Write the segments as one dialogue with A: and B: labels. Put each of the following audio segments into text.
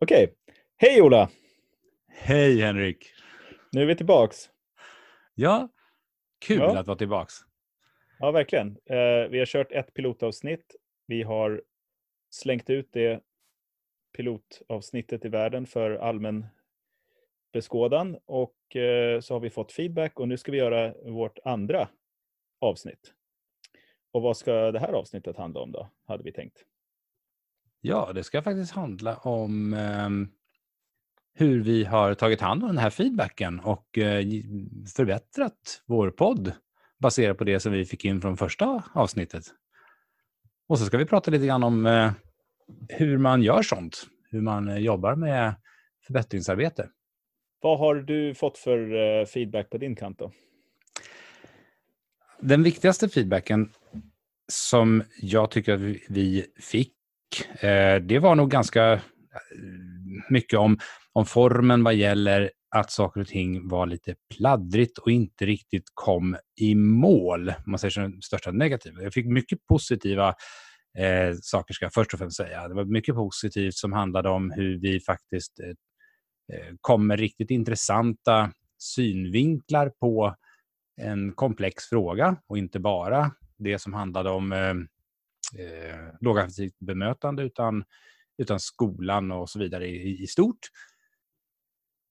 A: Okej. Hej Ola!
B: Hej Henrik!
A: Nu är vi tillbaks.
B: Ja, kul
A: Ja.
B: att vara tillbaks.
A: Ja, verkligen. Eh, vi har kört ett pilotavsnitt. Vi har slängt ut det pilotavsnittet i världen för allmän beskådan och eh, så har vi fått feedback och nu ska vi göra vårt andra avsnitt. Och vad ska det här avsnittet handla om då, hade vi tänkt.
B: Ja, det ska faktiskt handla om ehm, hur vi har tagit hand om den här feedbacken och eh, förbättrat vår podd baserat på det som vi fick in från första avsnittet. Och så ska vi prata lite grann om eh, hur man gör sånt, hur man eh, jobbar med förbättringsarbete.
A: Vad har du fått för eh, feedback på din kant då?
B: Den viktigaste feedbacken som jag tycker att vi fick, eh, det var nog ganska eh, mycket om, om formen vad gäller att saker och ting var lite pladdrigt och inte riktigt kom i mål. Man säger som största negativa. Jag fick mycket positiva eh, saker, ska jag först och främst säga. Det var mycket positivt som handlade om hur vi faktiskt eh, eh, kom med riktigt intressanta synvinklar på en komplex fråga och inte bara det som handlade om eh, eh, lågaffektivt bemötande utan, utan skolan och så vidare i, i stort.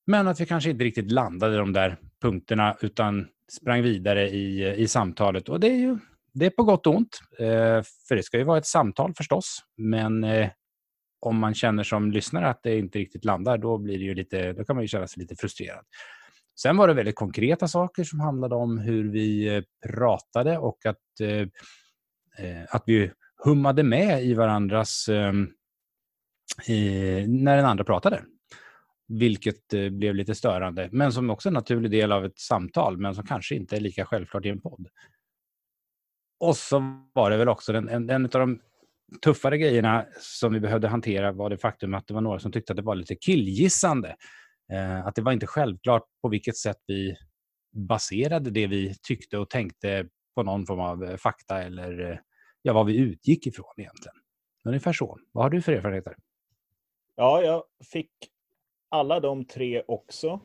B: Men att vi kanske inte riktigt landade i de där punkterna utan sprang vidare i, i samtalet. Och det är ju det är på gott och ont. Eh, för det ska ju vara ett samtal förstås. Men eh, om man känner som lyssnare att det inte riktigt landar, då, blir det ju lite, då kan man ju känna sig lite frustrerad. Sen var det väldigt konkreta saker som handlade om hur vi eh, pratade och att, eh, eh att vi hummade med i varandras... Eh, i, när den andra pratade. Vilket eh, blev lite störande, men som också är en naturlig del av ett samtal, men som kanske inte är lika självklart i en podd. Och så var det väl också den, en, en av de tuffare grejerna som vi behövde hantera var det faktum att det var några som tyckte att det var lite killgissande. Eh, att det var inte självklart på vilket sätt vi baserade det vi tyckte och tänkte på någon form av eh, fakta eller eh, ja, vad vi utgick ifrån egentligen. Ungefär så. Vad har du för erfarenheter?
A: Ja, jag fick alla de tre också.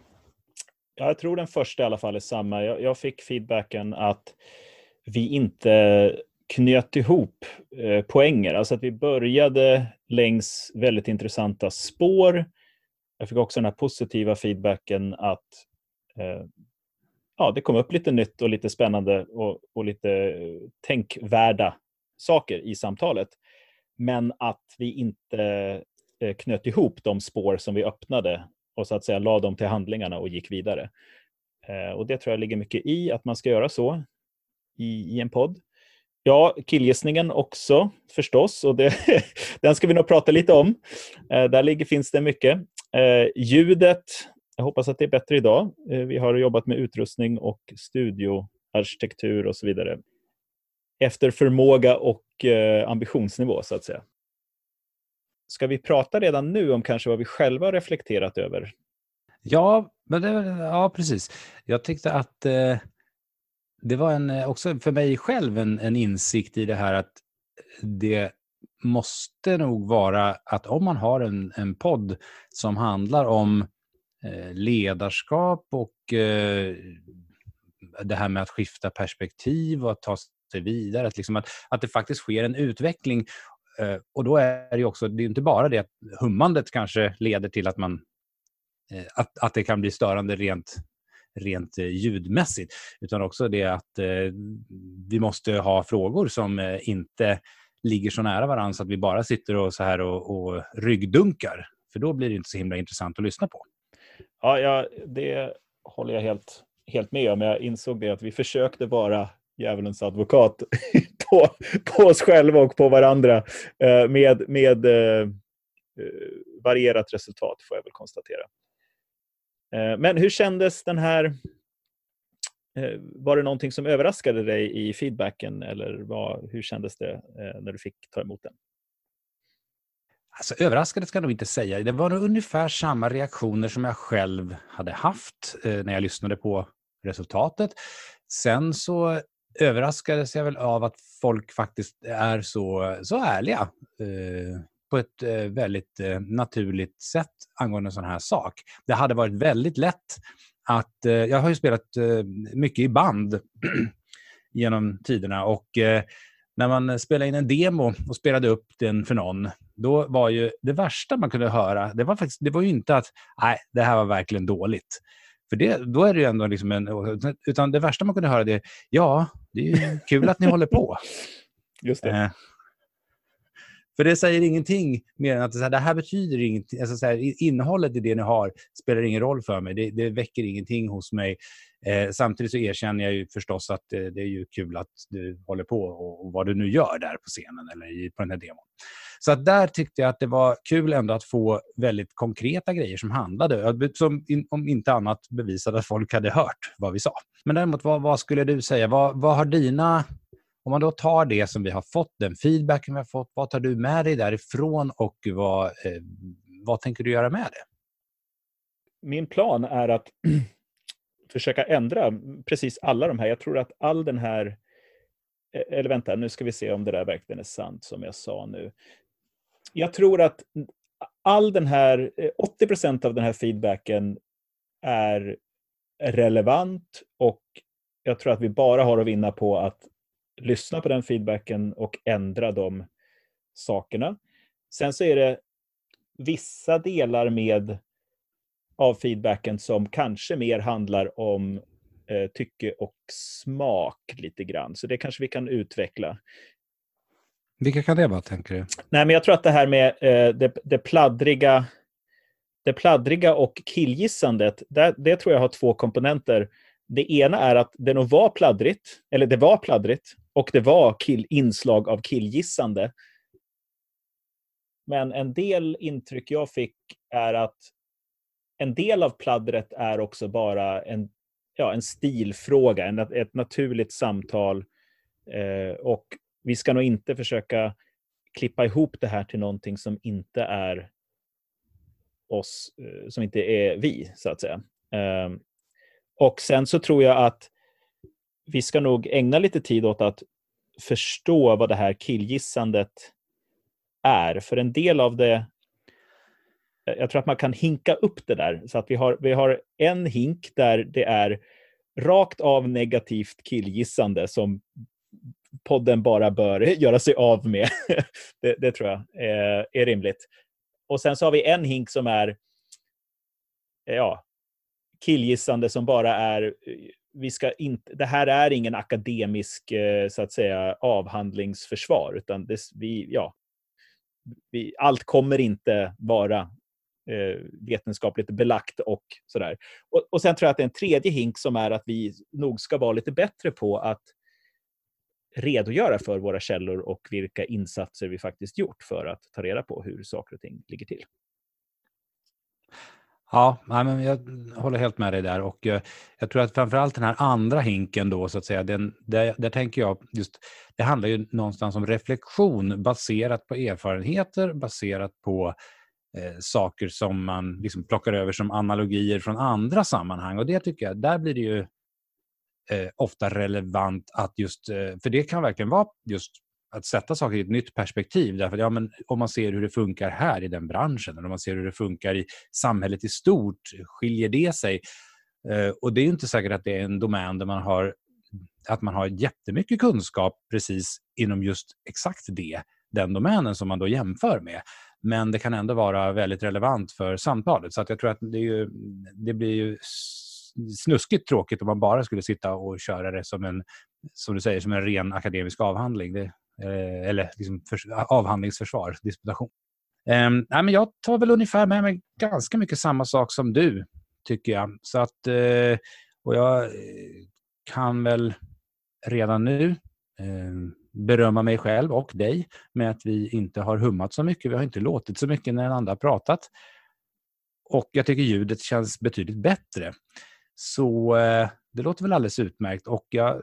A: Ja, jag tror den första i alla fall är samma. Jag, jag fick feedbacken att vi inte knöt ihop eh, poänger. Alltså att vi började längs väldigt intressanta spår. Jag fick också den här positiva feedbacken att eh, ja, det kom upp lite nytt och lite spännande och, och lite eh, tänkvärda saker i samtalet. Men att vi inte eh, knöt ihop de spår som vi öppnade och så att säga la dem till handlingarna och gick vidare. Eh, och det tror jag ligger mycket i att man ska göra så i, i en podd. Ja, killgissningen också förstås och det, den ska vi nog prata lite om. Eh, där ligger, finns det mycket. Ljudet, jag hoppas att det är bättre idag. Vi har jobbat med utrustning och studioarkitektur och så vidare. Efter förmåga och eh, ambitionsnivå så att säga. Ska vi prata redan nu om kanske vad vi själva har reflekterat över?
B: Ja, men det, ja precis. Jag tyckte att eh, det var en, eh, också för mig själv en, en insikt i det här att det måste nog vara att om man har en, en podd som handlar om eh, ledarskap och eh, det här med att skifta perspektiv och att ta sig vidare, att, liksom att, att det faktiskt sker en utveckling. Eh, och då är det ju också, det är inte bara det att hummandet kanske leder till att man eh, att, att det kan bli störande rent, rent eh, ljudmässigt, utan också det att eh, vi måste ha frågor som eh, inte ligger så nära varandra så att vi bara sitter och, så här och, och ryggdunkar. För då blir det inte så himla intressant att lyssna på.
A: Ja, ja det håller jag helt, helt med om. Jag insåg det att vi försökte vara djävulens advokat på, på oss själva och på varandra eh, med, med eh, eh, varierat resultat, får jag väl konstatera. Eh, Men hur kändes den här... eh, Var det någonting som överraskade dig i feedbacken eller vad, hur kändes det eh, när du fick ta emot den?
B: Alltså, överraskande ska jag nog inte säga. Det var nog ungefär samma reaktioner som jag själv hade haft eh, när jag lyssnade på resultatet. Sen så överraskades jag väl av att folk faktiskt är så, så ärliga. Eh, på ett eh, väldigt eh, naturligt sätt angående en sån här sak. Det hade varit väldigt lätt att... Eh, jag har ju spelat eh, mycket i band genom tiderna och eh, när man spelade in en demo och spelade upp den för någon, då var ju det värsta man kunde höra, det var, faktiskt, det var ju inte att nej, det här var verkligen dåligt. För det, då är det ju ändå liksom en... Utan det värsta man kunde höra det är, ja, det är kul att ni håller på.
A: Just det. Eh,
B: för det säger ingenting mer än att det, här, det här betyder ingenting. Alltså så här, innehållet i det ni har spelar ingen roll för mig. Det, det väcker ingenting hos mig. Eh, samtidigt så erkänner jag ju förstås att eh, det är ju kul att du håller på och, och, vad du nu gör där på scenen eller i, på den här demon. Så att där tyckte jag att det var kul ändå att få väldigt konkreta grejer som handlade, som in, om inte annat bevisade att folk hade hört vad vi sa. Men däremot, vad, vad skulle du säga? Vad, vad har dina om man då tar det som vi har fått, den feedbacken vi har fått, vad tar du med dig därifrån och vad, eh, vad tänker du göra med det?
A: Min plan är att försöka ändra precis alla de här. Jag tror att all den här... Eh, eller vänta, nu ska vi se om det där verkligen är sant som jag sa nu. Jag tror att all den här, 80 eh, av den här feedbacken är relevant och jag tror att vi bara har att vinna på att lyssna på den feedbacken och ändra de sakerna. Sen så är det vissa delar med av feedbacken som kanske mer handlar om eh, tycke och smak lite grann. Så det kanske vi kan utveckla.
B: Vilka kan det vara, tänker du?
A: Nej, men jag tror att det här med eh, det, det, pladdriga, det pladdriga och killgissandet, det, det tror jag har två komponenter. Det ena är att det nog var pladdrigt, eller det var pladdrigt, och det var kill, inslag av killgissande. Men en del intryck jag fick är att en del av pladdret är också bara en, ja, en stilfråga, en, ett naturligt samtal. Eh, och vi ska nog inte försöka klippa ihop det här till någonting som inte är oss, eh, som inte är vi, så att säga. Eh, och sen så tror jag att vi ska nog ägna lite tid åt att förstå vad det här killgissandet är. För en del av det, Eh, jag tror att man kan hinka upp det där. Så att vi har, vi har en hink där det är rakt av negativt killgissande som podden bara bör göra sig av med. det, det, tror jag är, är rimligt. Och sen så har vi en hink som är eh, ja, killgissande som bara är vi ska inte, det här är ingen akademisk så att säga, avhandlingsförsvar, utan det, vi, ja, vi, allt kommer inte vara Eh, vetenskapligt belagt och sådär. Och, och sen tror jag att det är en tredje hink som är att vi nog ska vara lite bättre på att redogöra för våra källor och vilka insatser vi faktiskt gjort för att ta reda på hur saker och ting ligger till.
B: Ja, men jag håller helt med dig där och eh, jag tror att framförallt den här andra hinken då så att säga, den, där, där tänker jag just, det handlar ju någonstans om reflektion baserat på erfarenheter, baserat på eh, saker som man liksom plockar över som analogier från andra sammanhang och det tycker jag, där blir det ju eh, ofta relevant att just, eh, för det kan verkligen vara just att sätta saker i ett nytt perspektiv. Därför, ja, men om man ser hur det funkar här i den branschen, eller om man ser hur det funkar i samhället i stort, skiljer det sig? Eh, och det är inte säkert att det är en domän där man har, att man har jättemycket kunskap precis inom just exakt det, den domänen som man då jämför med. Men det kan ändå vara väldigt relevant för samtalet. Så att jag tror att det, ju, det blir ju snuskigt tråkigt om man bara skulle sitta och köra det som en, som du säger, som en ren akademisk avhandling. Det, eh, eller liksom för, avhandlingsförsvar, disputation. Um, nej, men jag tar väl ungefär med mig ganska mycket samma sak som du, tycker jag. Så att, uh, och jag eh, kan väl redan nu uh, berömma mig själv och dig med att vi inte har hummat så mycket. Vi har inte låtit så mycket när den andra har pratat. Och jag tycker ljudet känns betydligt bättre. Så eh, det låter väl alldeles utmärkt och jag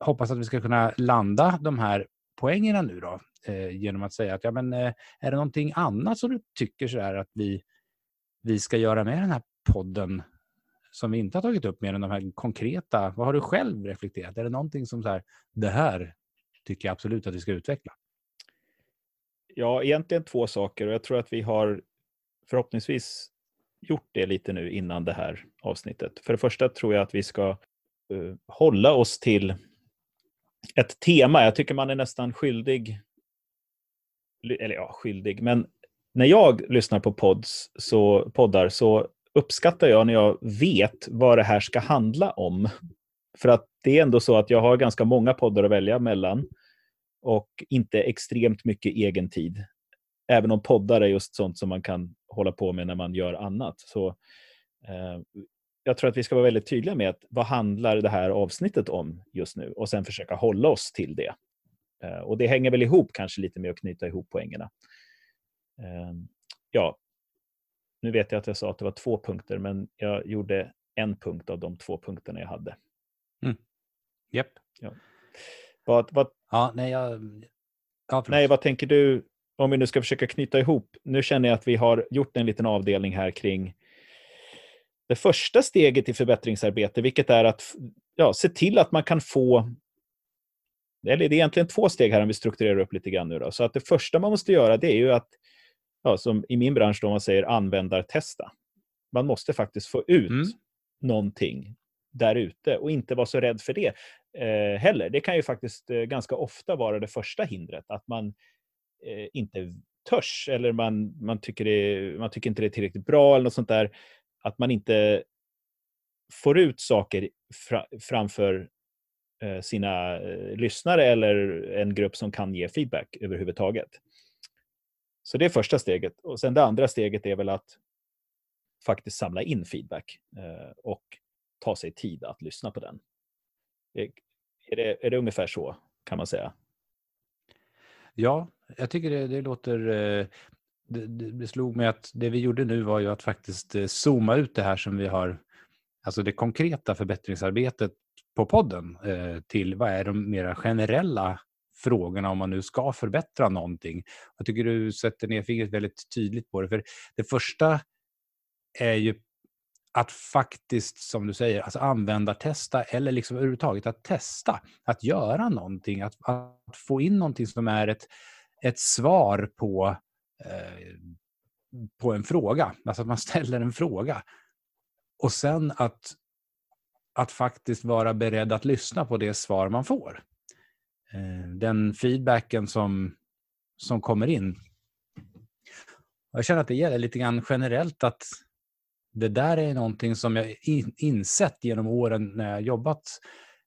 B: hoppas att vi ska kunna landa de här poängerna nu då, eh, genom att säga att ja, men, eh, är det någonting annat som du tycker så här att vi, vi ska göra med den här podden som vi inte har tagit upp mer än de här konkreta? Vad har du själv reflekterat? Är det någonting som så här, det här tycker jag absolut att vi ska utveckla?
A: Ja, egentligen två saker och jag tror att vi har förhoppningsvis gjort det lite nu innan det här avsnittet. För det första tror jag att vi ska uh, hålla oss till ett tema. Jag tycker man är nästan skyldig, eller ja, skyldig, men när jag lyssnar på pods, så, poddar så uppskattar jag när jag vet vad det här ska handla om. För att det är ändå så att jag har ganska många poddar att välja mellan och inte extremt mycket egen tid. Även om poddar är just sånt som man kan hålla på med när man gör annat. Så, eh, jag tror att vi ska vara väldigt tydliga med att vad handlar det här avsnittet om just nu och sen försöka hålla oss till det. Eh, och det hänger väl ihop kanske lite med att knyta ihop poängerna. Eh, ja, nu vet jag att jag sa att det var två punkter, men jag gjorde en punkt av de två punkterna jag hade.
B: Mm. Yep.
A: Ja. Vad, vad,
B: ja, nej, jag,
A: ja, nej, vad tänker du om vi nu ska försöka knyta ihop? Nu känner jag att vi har gjort en liten avdelning här kring det första steget i förbättringsarbete, vilket är att ja, se till att man kan få eller det är egentligen två steg här om vi strukturerar upp lite grann nu. Då. Så att det första man måste göra det är ju att, ja, som i min bransch då man säger användartesta. Man måste faktiskt få ut mm. någonting där ute och inte vara så rädd för det eh, heller. Det kan ju faktiskt eh, ganska ofta vara det första hindret, att man eh, inte törs eller man, man, tycker det, man tycker inte det är tillräckligt bra eller något sånt där. Att man inte får ut saker fra, framför eh, sina eh, lyssnare eller en grupp som kan ge feedback överhuvudtaget. Så det är första steget. Och sen det andra steget är väl att faktiskt samla in feedback eh, och ta sig tid att lyssna på den. Är det, är det ungefär så, kan man säga?
B: Ja, jag tycker det, det låter... Eh, det, det, slog mig att det vi gjorde nu var ju att faktiskt eh, zooma ut det här som vi har, alltså det konkreta förbättringsarbetet på podden eh, till vad är de mera generella frågorna om man nu ska förbättra någonting. Jag tycker du sätter ner fingret väldigt tydligt på det. För det första är ju att faktiskt, som du säger, alltså användartesta eller liksom överhuvudtaget att testa, att göra någonting, att, att få in någonting som är ett, ett svar på, eh, på en fråga. Alltså att man ställer en fråga. Och sen att, att faktiskt vara beredd att lyssna på det svar man får. Eh, den feedbacken som, som kommer in. Jag känner att det gäller lite grann generellt att det där är någonting som jag insett genom åren när jag jobbat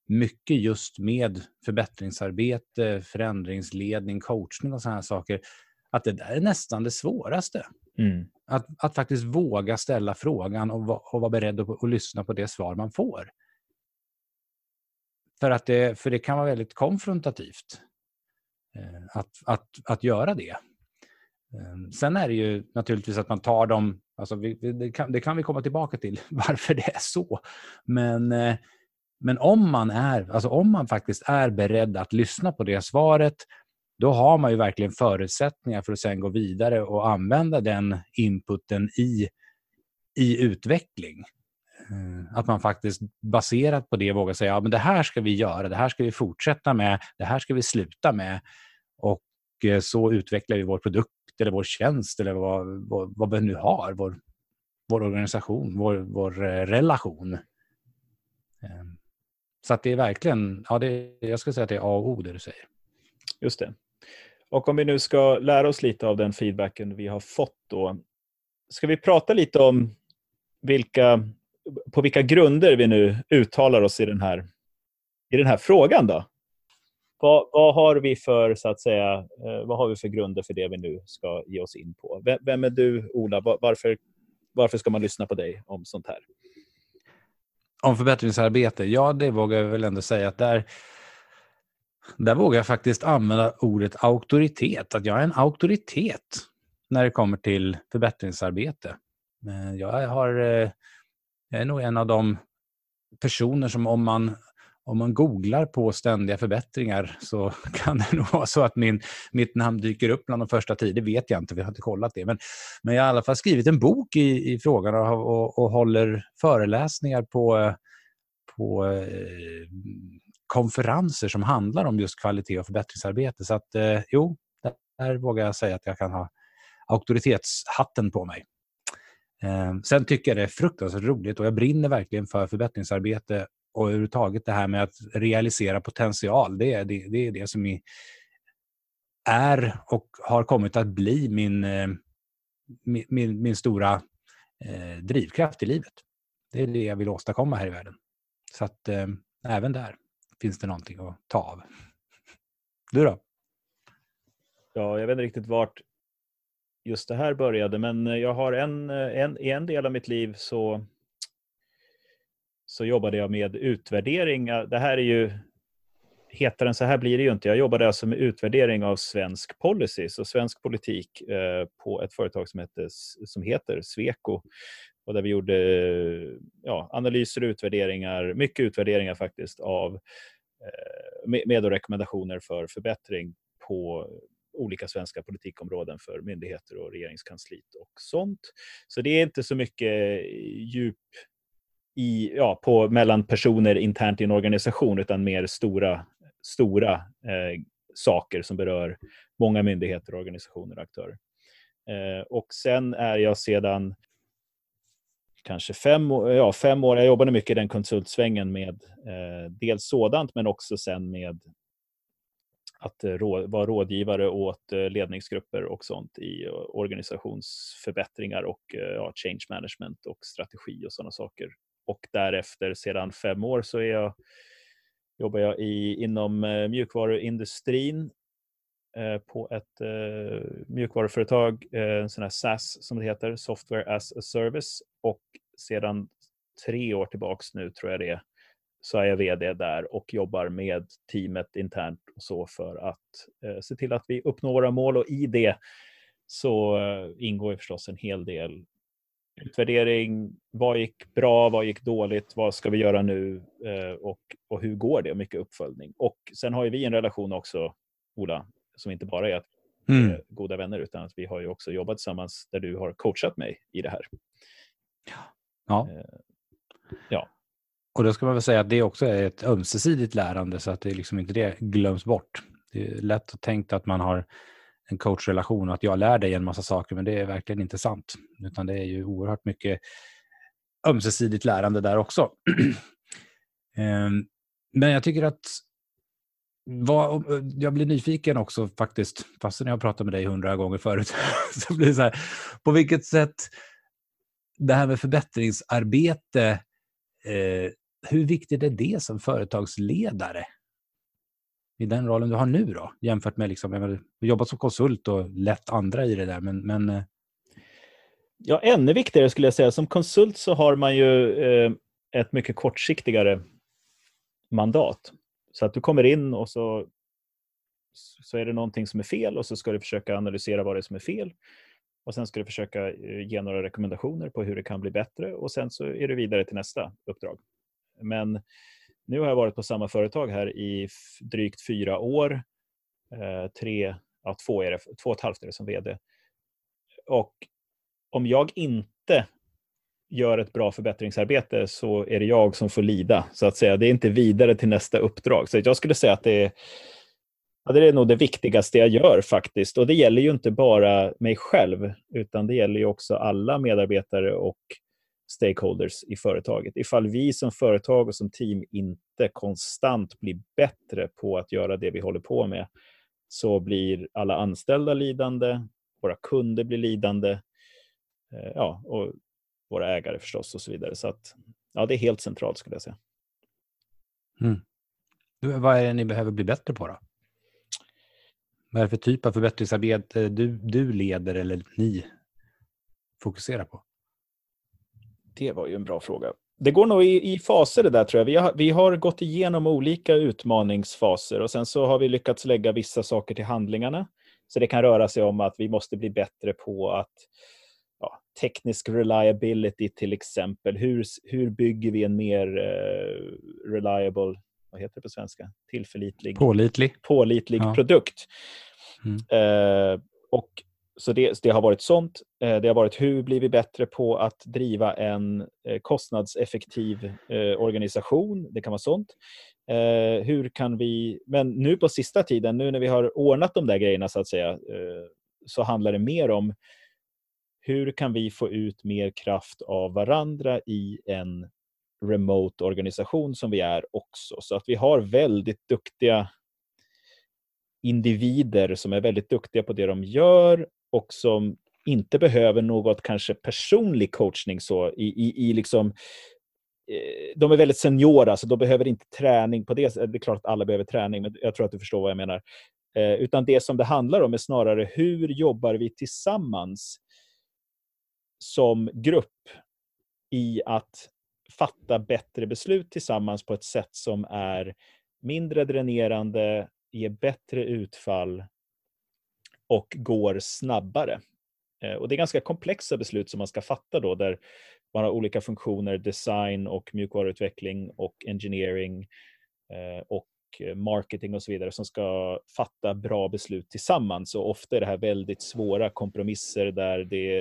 B: mycket just med förbättringsarbete, förändringsledning, coachning och sådana här saker. Att det där är nästan det svåraste. Mm. Att, att faktiskt våga ställa frågan och, och vara beredd att, att lyssna på det svar man får. För, att det, för det kan vara väldigt konfrontativt eh, att, att, att göra det. Ehm, sen är det ju naturligtvis att man tar dem, alltså vi, det, kan, det, kan, vi komma tillbaka till, varför det är så. Men, eh, men om, man är, alltså om man faktiskt är beredd att lyssna på det svaret, då har man ju verkligen förutsättningar för att sen gå vidare och använda den inputen i, i utveckling. Eh, att man faktiskt baserat på det vågar säga ja, det här ska vi göra, det här ska vi fortsätta med, det här ska vi sluta med. Och eh, så utvecklar vi vår produkt eller vår tjänst eller vad, vad, vad vi nu har, vår, vår organisation, vår, vår eh, relation. Ehm, så att det är verkligen, ja, det, jag skulle säga att det är A och O det du säger.
A: Just det. Och om vi nu ska lära oss lite av den feedbacken vi har fått då. Ska vi prata lite om vilka, på vilka grunder vi nu uttalar oss i den här, i den här frågan då? Vad, vad, har vi för, så att säga, eh, vad har vi för grunder för det vi nu ska ge oss in på? Vem, vem är du, Ola? Varför, varför ska man lyssna på dig om sånt här?
B: Om förbättringsarbete? Ja, det vågar jag väl ändå säga att där, där vågar jag faktiskt använda ordet auktoritet. Att jag är en auktoritet när det kommer till förbättringsarbete. Eh, jag, har, eh, jag är nog en av de personer som om man om man googlar på ständiga förbättringar så kan det nog vara så att min, mitt namn dyker upp bland de första tio. Det vet jag inte, vi har inte kollat det. Men, men jag har i alla fall skrivit en bok i, i frågan och, och, och håller föreläsningar på, på eh, konferenser som handlar om just kvalitet och förbättringsarbete. Så att, eh, jo, där vågar jag säga att jag kan ha auktoritetshatten på mig. Eh, sen tycker jag det är fruktansvärt roligt och jag brinner verkligen för förbättringsarbete och överhuvudtaget det här med att realisera potential. Det är det, det, är det som är och har kommit att bli min, eh, min, min, stora eh, drivkraft i livet. Det är det jag vill åstadkomma här i världen. Så att eh, även där finns det någonting att ta av. Du då?
A: Ja, jag vet inte riktigt vart just det här började, men jag har en, en, i en del av mitt liv så, så jobbade jag med utvärdering. Det här är ju, hetare än så här blir det ju inte. Jag jobbade alltså med utvärdering av svensk policy, så svensk politik eh, på ett företag som, heter, som heter Sweco. Och där vi gjorde ja, analyser och utvärderingar, mycket utvärderingar faktiskt, av eh, med, med rekommendationer för förbättring på olika svenska politikområden för myndigheter och regeringskansliet och sånt. Så det är inte så mycket djup i, ja, på, mellan personer internt i en organisation utan mer stora, stora eh, saker som berör många myndigheter, organisationer och aktörer. Eh, och sen är jag sedan kanske fem, ja, fem år, jag jobbade mycket i den konsultsvängen med eh, dels sådant men också sen med att eh, vara rådgivare åt eh, ledningsgrupper och sånt i eh, organisationsförbättringar och eh, ja, change management och strategi och sådana saker. Och därefter, sedan fem år, så är jag, jobbar jag i, inom eh, mjukvaruindustrin eh, på ett eh, mjukvaruföretag, eh, en sån här SaaS som det heter, Software as a Service. Och sedan tre år tillbaks nu tror jag det är, så är jag VD där och jobbar med teamet internt och så för att eh, se till att vi uppnår våra mål och i det så eh, ingår ju förstås en hel del utvärdering. Vad gick bra? Vad gick dåligt? Vad ska vi göra nu? Eh, och, och hur går det? Och mycket uppföljning. Och sen har ju vi en relation också, Ola, som inte bara är att mm. goda vänner utan att vi har ju också jobbat tillsammans där du har coachat mig i det här.
B: Ja. Eh, ja. Och då ska man väl säga att det också är ett ömsesidigt lärande så att det liksom inte det glöms bort. Det är lätt att tänka att man har en coachrelation och att jag lär dig en massa saker, men det är verkligen inte sant. Utan det är ju oerhört mycket ömsesidigt lärande där också. Ehm, men jag tycker att vad, jag blir nyfiken också faktiskt, fastän jag har pratat med dig hundra gånger förut, så blir det så här, på vilket sätt det här med förbättringsarbete eh, hur viktigt är det som företagsledare? I den rollen du har nu då, jämfört med liksom, har jobbat som konsult och lett andra i det där. Men, men... Eh.
A: Ja, ännu viktigare skulle jag säga. Som konsult så har man ju eh, ett mycket kortsiktigare mandat. Så att du kommer in och så, så är det någonting som är fel och så ska du försöka analysera vad det är som är fel. Och sen ska du försöka eh, ge några rekommendationer på hur det kan bli bättre och sen så är du vidare till nästa uppdrag. Men nu har jag varit på samma företag här i drygt fyra år. Eh, tre, ja, två, är det, två och ett halvt är det som vd. Och om jag inte gör ett bra förbättringsarbete så är det jag som får lida. så att säga. Det är inte vidare till nästa uppdrag. Så jag skulle säga att det är, ja, det är nog det viktigaste jag gör faktiskt. Och det gäller ju inte bara mig själv, utan det gäller ju också alla medarbetare och stakeholders i företaget. Ifall vi som företag och som team inte konstant blir bättre på att göra det vi håller på med så blir alla anställda lidande, våra kunder blir lidande eh, ja, och våra ägare förstås och så vidare. Så att, ja, det är helt centralt skulle jag säga.
B: Mm. Vad är det ni behöver bli bättre på då? Vad är det för typ av förbättringsarbete du, du leder eller ni fokuserar på?
A: Det var ju en bra fråga. Det går nog i, i faser det där tror jag. Vi har, vi har gått igenom olika utmaningsfaser och sen så har vi lyckats lägga vissa saker till handlingarna. Så det kan röra sig om att vi måste bli bättre på att ja, teknisk reliability till exempel. Hur, hur bygger vi en mer uh, reliable, vad heter det på svenska? Tillförlitlig.
B: Pålitlig.
A: Pålitlig ja. produkt. Mm. Uh, och så det, det, har varit sånt. Eh, det har varit hur blir vi bättre på att driva en eh, kostnadseffektiv eh, organisation. Det kan vara sånt. Hur kan vi, men nu på sista tiden, nu när vi har ordnat de där grejerna så att säga, så handlar det mer om hur kan vi få ut mer kraft av varandra i en remote organisation som vi är också. Så att vi har väldigt duktiga individer som är väldigt duktiga på det de gör och som inte behöver något kanske personlig coachning så i, i, i liksom eh, de är väldigt seniora, så de behöver inte träning på det Det är klart att alla behöver träning, men jag tror att du förstår vad jag menar. Eh, utan det som det handlar om är snarare hur jobbar vi tillsammans som grupp i att fatta bättre beslut tillsammans på ett sätt som är mindre dränerande, ger bättre utfall och går snabbare. Eh, och Det är ganska komplexa beslut som man ska fatta då, där man har olika funktioner, design och mjukvaruutveckling och engineering eh, och marketing och så vidare som ska fatta bra beslut tillsammans. Och ofta är det här väldigt svåra kompromisser där det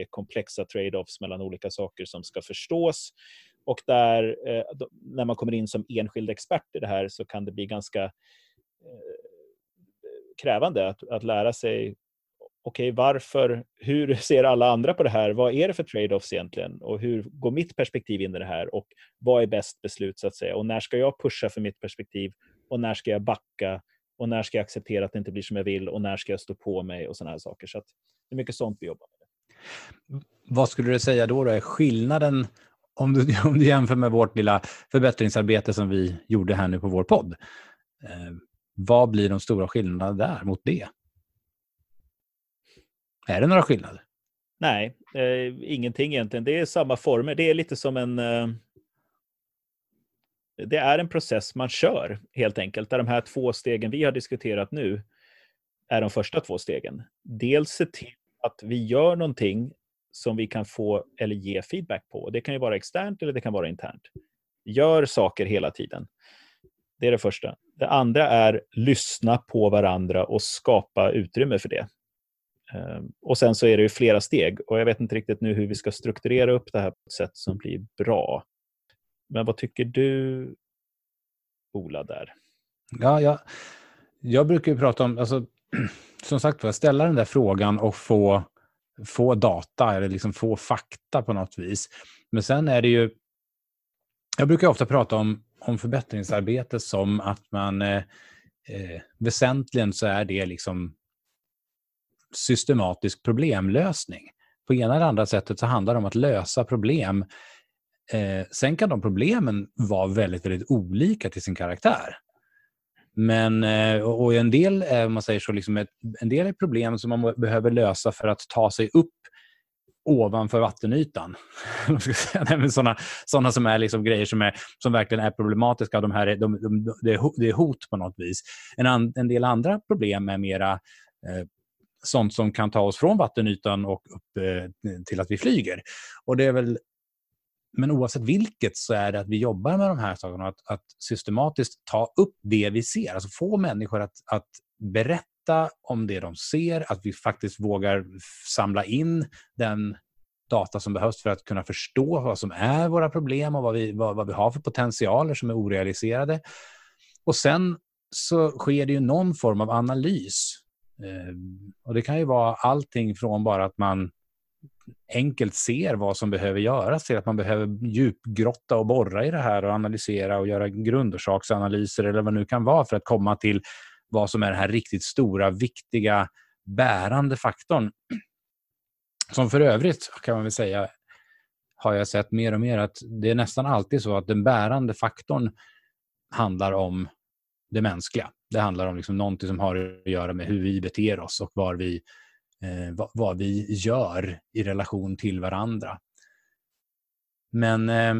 A: är komplexa trade-offs mellan olika saker som ska förstås. Och där, eh, när man kommer in som enskild expert i det här så kan det bli ganska krävande att, att lära sig okej, okay, varför, hur ser alla andra på det här? Vad är det för trade-offs egentligen? Och hur går mitt perspektiv in i det här? Och vad är bäst beslut så att säga? Och när ska jag pusha för mitt perspektiv? Och när ska jag backa? Och när ska jag acceptera att det inte blir som jag vill? Och när ska jag stå på mig? Och sådana här saker. Så det är mycket sånt vi jobbar med.
B: Vad skulle du säga då, då är skillnaden om du, om du jämför med vårt lilla förbättringsarbete som vi gjorde här nu på vår podd? Eh, vad blir de stora skillnaderna där mot det? Är det några skillnader?
A: Nej, eh, ingenting egentligen. Det är samma former. Det är lite som en... Eh, det är en process man kör helt enkelt. Där de här två stegen vi har diskuterat nu är de första två stegen. Dels se till att vi gör någonting som vi kan få eller ge feedback på. Det kan ju vara externt eller det kan vara internt. Gör saker hela tiden. Det är det första. Det andra är lyssna på varandra och skapa utrymme för det. Ehm, och sen så är det ju flera steg och jag vet inte riktigt nu hur vi ska strukturera upp det här på ett sätt som blir bra. Men vad tycker du, Ola, där?
B: Ja, jag, jag brukar ju prata om, alltså, som sagt ställa den där frågan och få, få data eller liksom få fakta på något vis. Men sen är det ju, jag brukar ofta prata om, om förbättringsarbete som att man eh, eh, väsentligen så är det liksom systematisk problemlösning. På ena eller andra sättet så handlar det om att lösa problem. Eh, sen kan de problemen vara väldigt, väldigt olika till sin karaktär. Men, eh, och en del, eh, man säger så, liksom ett, en del är problem som man behöver lösa för att ta sig upp ovanför vattenytan. sådana, sådana som är liksom grejer som, är, som verkligen är problematiska. De här de, de, det är hot på något vis. En, an, en del andra problem är mera eh, sånt som kan ta oss från vattenytan och upp eh, till att vi flyger. Och det är väl, men oavsett vilket så är det att vi jobbar med de här sakerna, att, att systematiskt ta upp det vi ser, alltså få människor att, att berätta om det de ser, att vi faktiskt vågar samla in den data som behövs för att kunna förstå vad som är våra problem och vad vi, vad, vad vi har för potentialer som är orealiserade. Och sen så sker det ju någon form av analys Eh, och Det kan ju vara allting från bara att man enkelt ser vad som behöver göras till att man behöver djupgrotta och borra i det här och analysera och göra grundorsaksanalyser eller vad det nu kan vara för att komma till vad som är den här riktigt stora, viktiga, bärande faktorn. Som för övrigt kan man väl säga har jag sett mer och mer att det är nästan alltid så att den bärande faktorn handlar om det mänskliga. Det handlar om liksom någonting som har att göra med hur vi beter oss och var vi, eh, vad, vad, vi gör i relation till varandra. Men eh,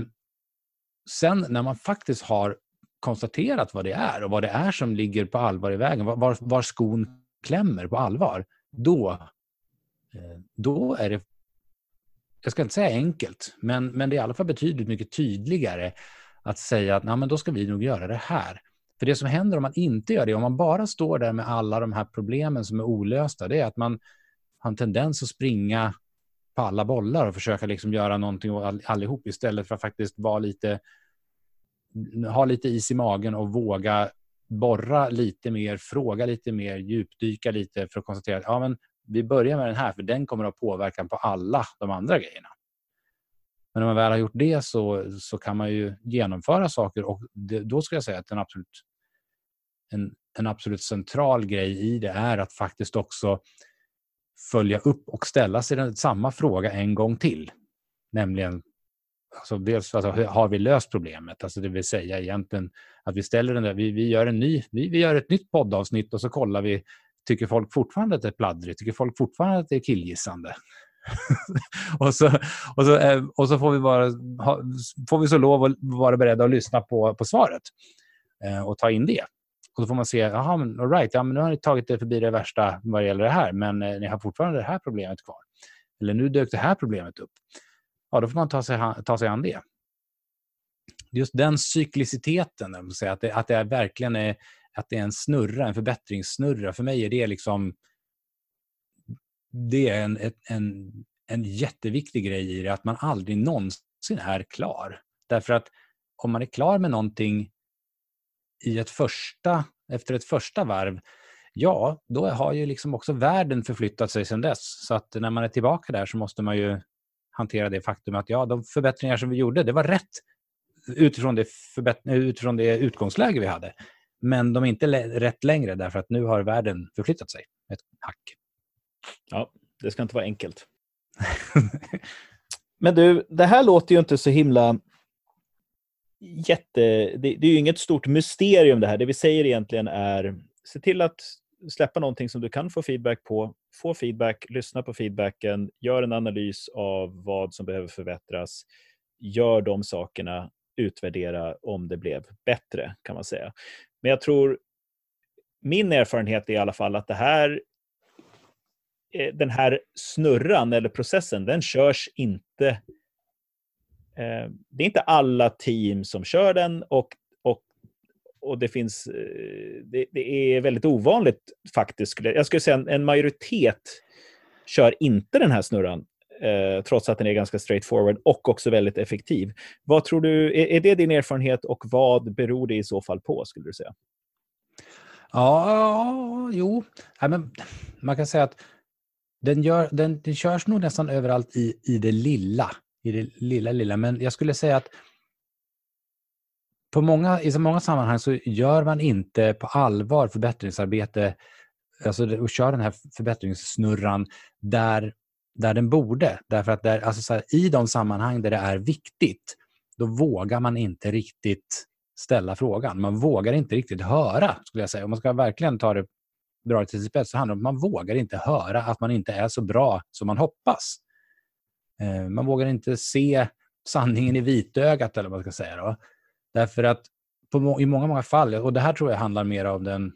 B: sen när man faktiskt har konstaterat vad det är och vad det är som ligger på allvar i vägen, var, var skon klämmer på allvar, då, eh, då är det, jag ska inte säga enkelt, men, men det är i alla fall betydligt mycket tydligare att säga att Nej, men då ska vi nog göra det här. För det som händer om man inte gör det, om man bara står där med alla de här problemen som är olösta, det är att man har en tendens att springa på alla bollar och försöka liksom göra någonting allihop istället för att faktiskt vara lite ha lite is i magen och våga borra lite mer, fråga lite mer, djupdyka lite för att konstatera att ja, men vi börjar med den här för den kommer att ha påverkan på alla de andra grejerna. Men när man väl har gjort det så, så kan man ju genomföra saker och det, då skulle jag säga att en absolut, en, en absolut central grej i det är att faktiskt också följa upp och ställa sig den, samma fråga en gång till. Nämligen, alltså dels alltså, har vi löst problemet? Alltså det vill säga egentligen att vi ställer den där, vi, vi, gör en ny, vi, vi gör ett nytt poddavsnitt och så kollar vi, tycker folk fortfarande att det är pladdrigt? Tycker folk fortfarande att det är killgissande? och, så, och, så, eh, och så får vi, bara, får vi så lov att vara beredda att lyssna på, på svaret eh, och ta in det. Och då får man se, jaha, men all right, ja, men nu har ni tagit det förbi det värsta vad gäller det här, men eh, ni har fortfarande det här problemet kvar. Eller nu dök det här problemet upp. Ja, då får man ta sig, ta sig an det. Just den cykliciteten, att det, att det verkligen är, att det är en snurra, en förbättringssnurra. För mig är det liksom det är en, en, en jätteviktig grej i det, att man aldrig någonsin är klar. Därför att om man är klar med någonting i ett första, efter ett första varv, ja, då har ju liksom också världen förflyttat sig sedan dess. Så att när man är tillbaka där så måste man ju hantera det faktum att ja, de förbättringar som vi gjorde, det var rätt utifrån det, utifrån det utgångsläge vi hade. Men de är inte rätt längre därför att nu har världen förflyttat sig ett hack.
A: Ja, det ska inte vara enkelt. Men du, det här låter ju inte så himla jätte... Det, det, är ju inget stort mysterium det här. Det vi säger egentligen är se till att släppa någonting som du kan få feedback på. Få feedback, lyssna på feedbacken, gör en analys av vad som behöver förbättras. Gör de sakerna, utvärdera om det blev bättre, kan man säga. Men jag tror, min erfarenhet är i alla fall att det här eh, den här snurran eller processen, den körs inte... Eh, det är inte alla team som kör den och, och, det finns... Eh, det, det, är väldigt ovanligt faktiskt. Jag skulle säga en, en majoritet kör inte den här snurran eh, trots att den är ganska straightforward och också väldigt effektiv. Vad tror du, är, är det din erfarenhet och vad beror det i så fall på, skulle du säga?
B: Ja, jo. Nej, men man kan säga att den, gör, den, den körs nog nästan överallt i, i det lilla. I det lilla, lilla. Men jag skulle säga att på många, i så många sammanhang så gör man inte på allvar förbättringsarbete alltså, och kör den här förbättringssnurran där, där den borde. Därför att där, alltså här, i de sammanhang där det är viktigt, då vågar man inte riktigt ställa frågan. Man vågar inte riktigt höra, skulle jag säga. Om man ska verkligen ta det dra det till sin spets så handlar det om att man vågar inte höra att man inte är så bra som man hoppas. Eh, man vågar inte se sanningen i vitögat, eller vad man ska säga. Då. Därför att på, i många, många fall, och det här tror jag handlar mer om den,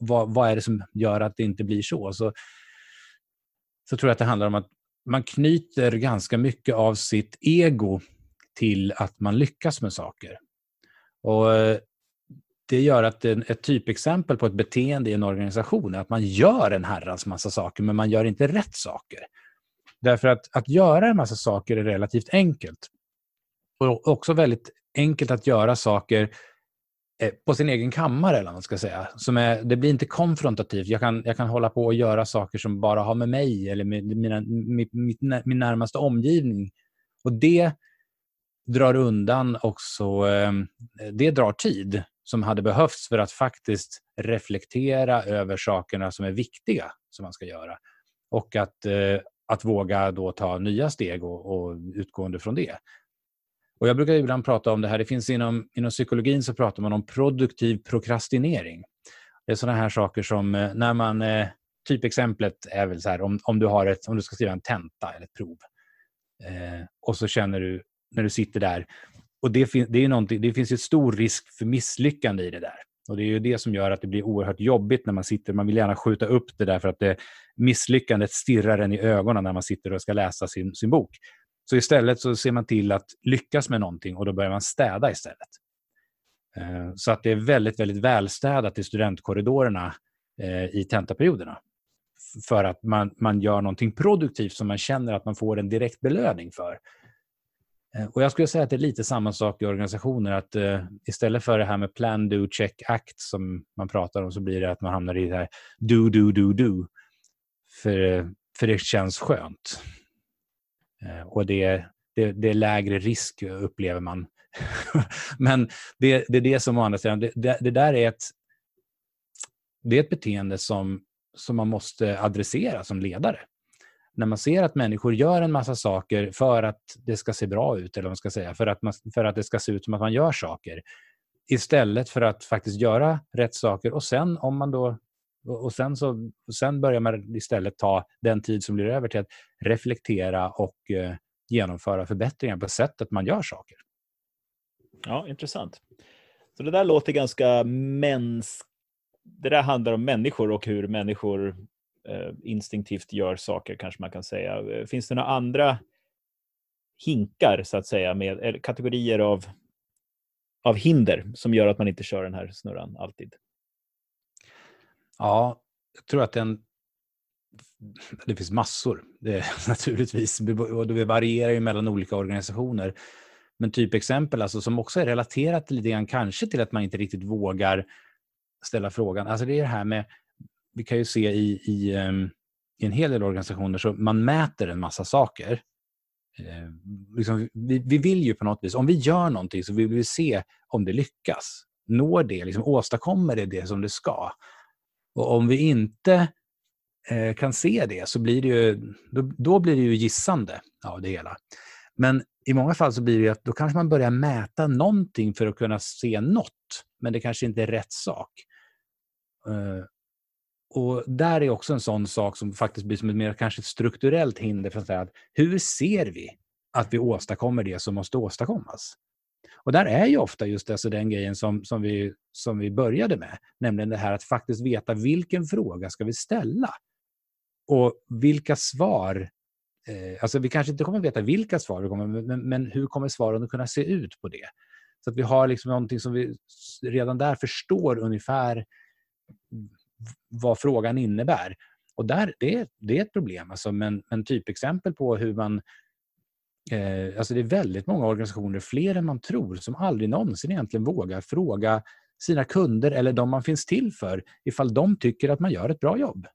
B: vad, vad, är det som gör att det inte blir så? så? Så tror jag att det handlar om att man knyter ganska mycket av sitt ego till att man lyckas med saker. Och det gör att en, ett typexempel på ett beteende i en organisation är att man gör en herrans massa saker, men man gör inte rätt saker. Därför att att göra en massa saker är relativt enkelt. Och också väldigt enkelt att göra saker eh, på sin egen kammare, eller man ska säga. Som är, det blir inte konfrontativt. Jag kan, jag kan hålla på och göra saker som bara har med mig eller med mina, min, min, min närmaste omgivning. Och det drar undan också, ehm, det drar tid som hade behövts för att faktiskt reflektera över sakerna som är viktiga som man ska göra. Och att, eh, att våga då ta nya steg och, och utgående från det. Och Jag brukar ibland prata om det här, det finns inom, inom psykologin så pratar man om produktiv prokrastinering. Det är sådana här saker som eh, när man, eh, typexemplet är väl så här om, om, du har ett, om du ska skriva en tenta eller ett prov eh, och så känner du när du sitter där och det, fin det, är det finns ju stor risk för misslyckande i det där. Och Det är ju det som gör att det blir oerhört jobbigt när man sitter. Man vill gärna skjuta upp det där för att det, misslyckandet stirrar en i ögonen när man sitter och ska läsa sin, sin bok. Så istället så ser man till att lyckas med någonting och då börjar man städa istället. Eh, så att det är väldigt, väldigt välstädat i studentkorridorerna eh, i tentaperioderna. För att man, man gör någonting produktivt som man känner att man får en direkt belöning för. Eh, och Jag skulle säga att det är lite samma sak i organisationer. att uh, Istället för det här med plan, do, check, act som man pratar om så blir det att man hamnar i det här do, do, do, do. För, för det känns skönt. Eh, och det, det, det, är lägre risk eh, upplever man. Men det, det är det som å andra sidan, det, det, det där är ett, det är ett beteende som, som man måste adressera som ledare när man ser att människor gör en massa saker för att det ska se bra ut, eller vad man ska säga, för att, man, för att det ska se ut som att man gör saker, istället för att faktiskt göra rätt saker och sen om man då och sen, så, sen börjar man istället ta den tid som blir över till att reflektera och eh, genomföra förbättringar på sättet man gör saker.
A: Ja, intressant. Så det där låter ganska mäns... Det där handlar om människor och hur människor Eh, instinktivt gör saker, kanske man kan säga. Finns det några andra hinkar, så att säga, med kategorier av, av hinder som gör att man inte kör den här snurran alltid?
B: Ja, jag tror att den... Det finns massor, det, naturligtvis. Och det varierar ju mellan olika organisationer. Men typexempel alltså, som också är relaterat lite grann kanske till att man inte riktigt vågar ställa frågan. Alltså det är det här med vi kan ju se i, i, ehm, i en hel del organisationer så man mäter en massa saker. Eh, liksom, vi, vi, vill ju på något vis, om vi gör någonting så vill vi se om det lyckas. Når det, liksom, åstadkommer det det som det ska? Och om vi inte eh, kan se det så blir det ju, då, då, blir det ju gissande av det hela. Men i många fall så blir det att då kanske man börjar mäta någonting för att kunna se något, men det kanske inte är rätt sak. Eh, och där är också en sån sak som faktiskt blir som ett mer kanske strukturellt hinder för att säga att hur ser vi att vi åstadkommer det som måste åstadkommas? Och där är ju ofta just alltså den grejen som, som, vi, som vi började med, nämligen det här att faktiskt veta vilken fråga ska vi ställa? Och vilka svar eh, Alltså vi kanske inte kommer veta vilka svar vi kommer, men, men hur kommer svaren att kunna se ut på det? Så att vi har liksom någonting som vi redan där förstår ungefär vad frågan innebär. Och där, det, det är ett problem. Alltså, men, men typexempel på hur man... Eh, alltså det är väldigt många organisationer, fler än man tror, som aldrig någonsin egentligen vågar fråga sina kunder eller de man finns till för ifall de tycker att man gör ett bra jobb.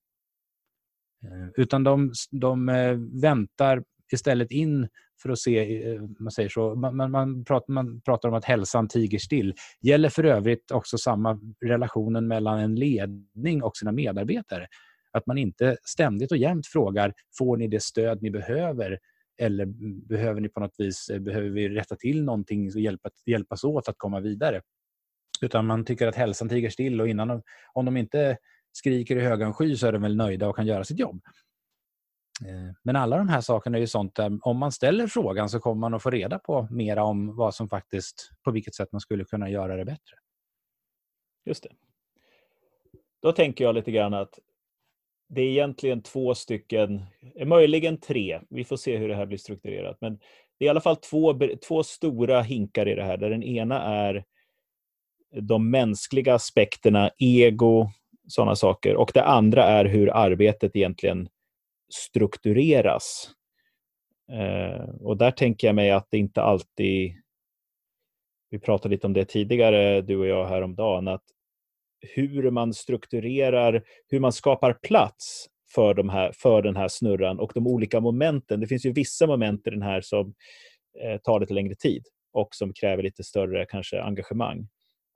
B: Eh, utan de, de eh, väntar istället in för att se, eh, man säger så, man, man, man, pratar, man pratar om att hälsan tiger still. Gäller för övrigt också samma relationen mellan en ledning och sina medarbetare. Att man inte ständigt och jämt frågar, får ni det stöd ni behöver? Eller behöver ni på något vis, eh, behöver vi rätta till någonting och hjälpa, hjälpas åt att komma vidare? Utan man tycker att hälsan tiger still och innan de, om de inte skriker i högan sky så är de väl nöjda och kan göra sitt jobb. Eh, men alla de här sakerna är ju sånt där om man ställer frågan så kommer man att få reda på mera om vad som faktiskt, på vilket sätt man skulle kunna göra det bättre.
A: Just det. Då tänker jag lite grann att det är egentligen två stycken, eh, möjligen tre, vi får se hur det här blir strukturerat, men det är i alla fall två, två stora hinkar i det här, där den ena är de mänskliga aspekterna, ego, sådana saker, och det andra är hur arbetet egentligen struktureras. Eh, och där tänker jag mig att det inte alltid... Vi pratade lite om det tidigare, du och jag, häromdagen, att hur man strukturerar, hur man skapar plats för, de här, för den här snurran och de olika momenten. Det finns ju vissa moment i den här som eh, tar lite längre tid och som kräver lite större kanske engagemang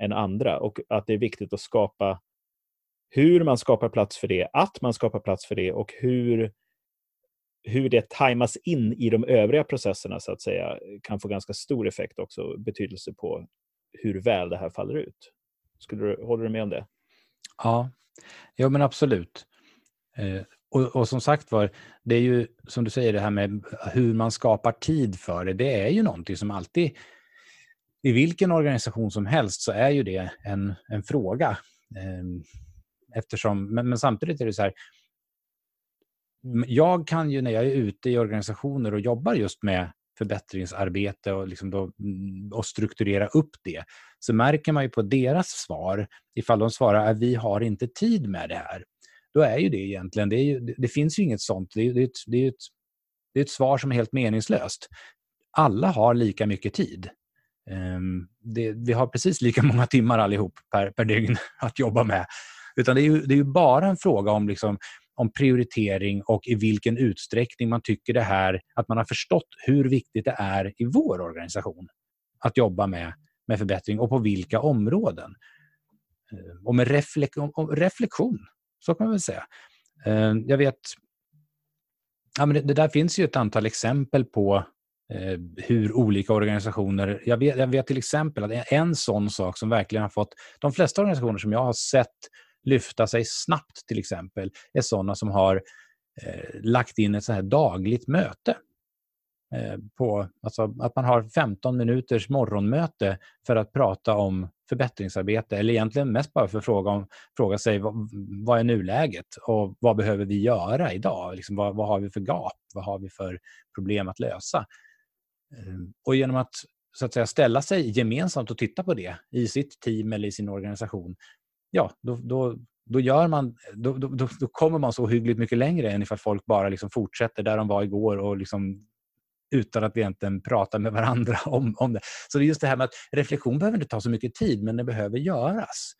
A: än andra. Och att det är viktigt att skapa hur man skapar plats för det, att man skapar plats för det och hur hur det tajmas in i de övriga processerna så att säga kan få ganska stor effekt också, betydelse på hur väl det här faller ut. Skulle du, håller du med om det?
B: Ja, ja men absolut. Eh, och, och, som sagt var, det är ju som du säger det här med hur man skapar tid för det. Det är ju någonting som alltid, i vilken organisation som helst så är ju det en, en fråga. Eh, eftersom, men, men samtidigt är det så här, jag kan ju när jag är ute i organisationer och jobbar just med förbättringsarbete och, liksom då, mm, och strukturera upp det, så märker man ju på deras svar, ifall de svarar att vi har inte tid med det här, då är ju det egentligen, det, ju, det finns ju inget sånt, det, det, det, är ett, det är ett svar som är helt meningslöst. alla har lika mycket tid. Um, det, vi har precis lika många timmar allihop per, per dygn att jobba med. Utan det är ju, det är ju bara en fråga om, liksom, om prioritering och i vilken utsträckning man tycker det här, att man har förstått hur viktigt det är i vår organisation att jobba med, med förbättring och på vilka områden. Eh, och med reflek reflektion, så kan man väl säga. Eh, jag vet, ja, men det, det där finns ju ett antal exempel på eh, hur olika organisationer... Jag vet, jag vet till exempel att en sån sak som verkligen har fått... De flesta organisationer som jag har sett lyfta sig snabbt till exempel är sådana som har eh, lagt in ett så här dagligt möte. Eh, på, alltså att man har 15 minuters morgonmöte för att prata om förbättringsarbete eller egentligen mest bara för att fråga, om, fråga sig vad, vad är nuläget och vad behöver vi göra idag? Liksom, vad, vad har vi för gap? Vad har vi för problem att lösa? Eh, och genom att, så att säga, ställa sig gemensamt och titta på det i sitt team eller i sin organisation, ja, då, då, då, gör man, då, då, då kommer man så hyggligt mycket längre än ifall folk bara liksom fortsätter där de var igår och liksom utan att egentligen prata med varandra om, om det. Så det är just det här med att reflektion behöver inte ta så mycket tid, men det behöver göras.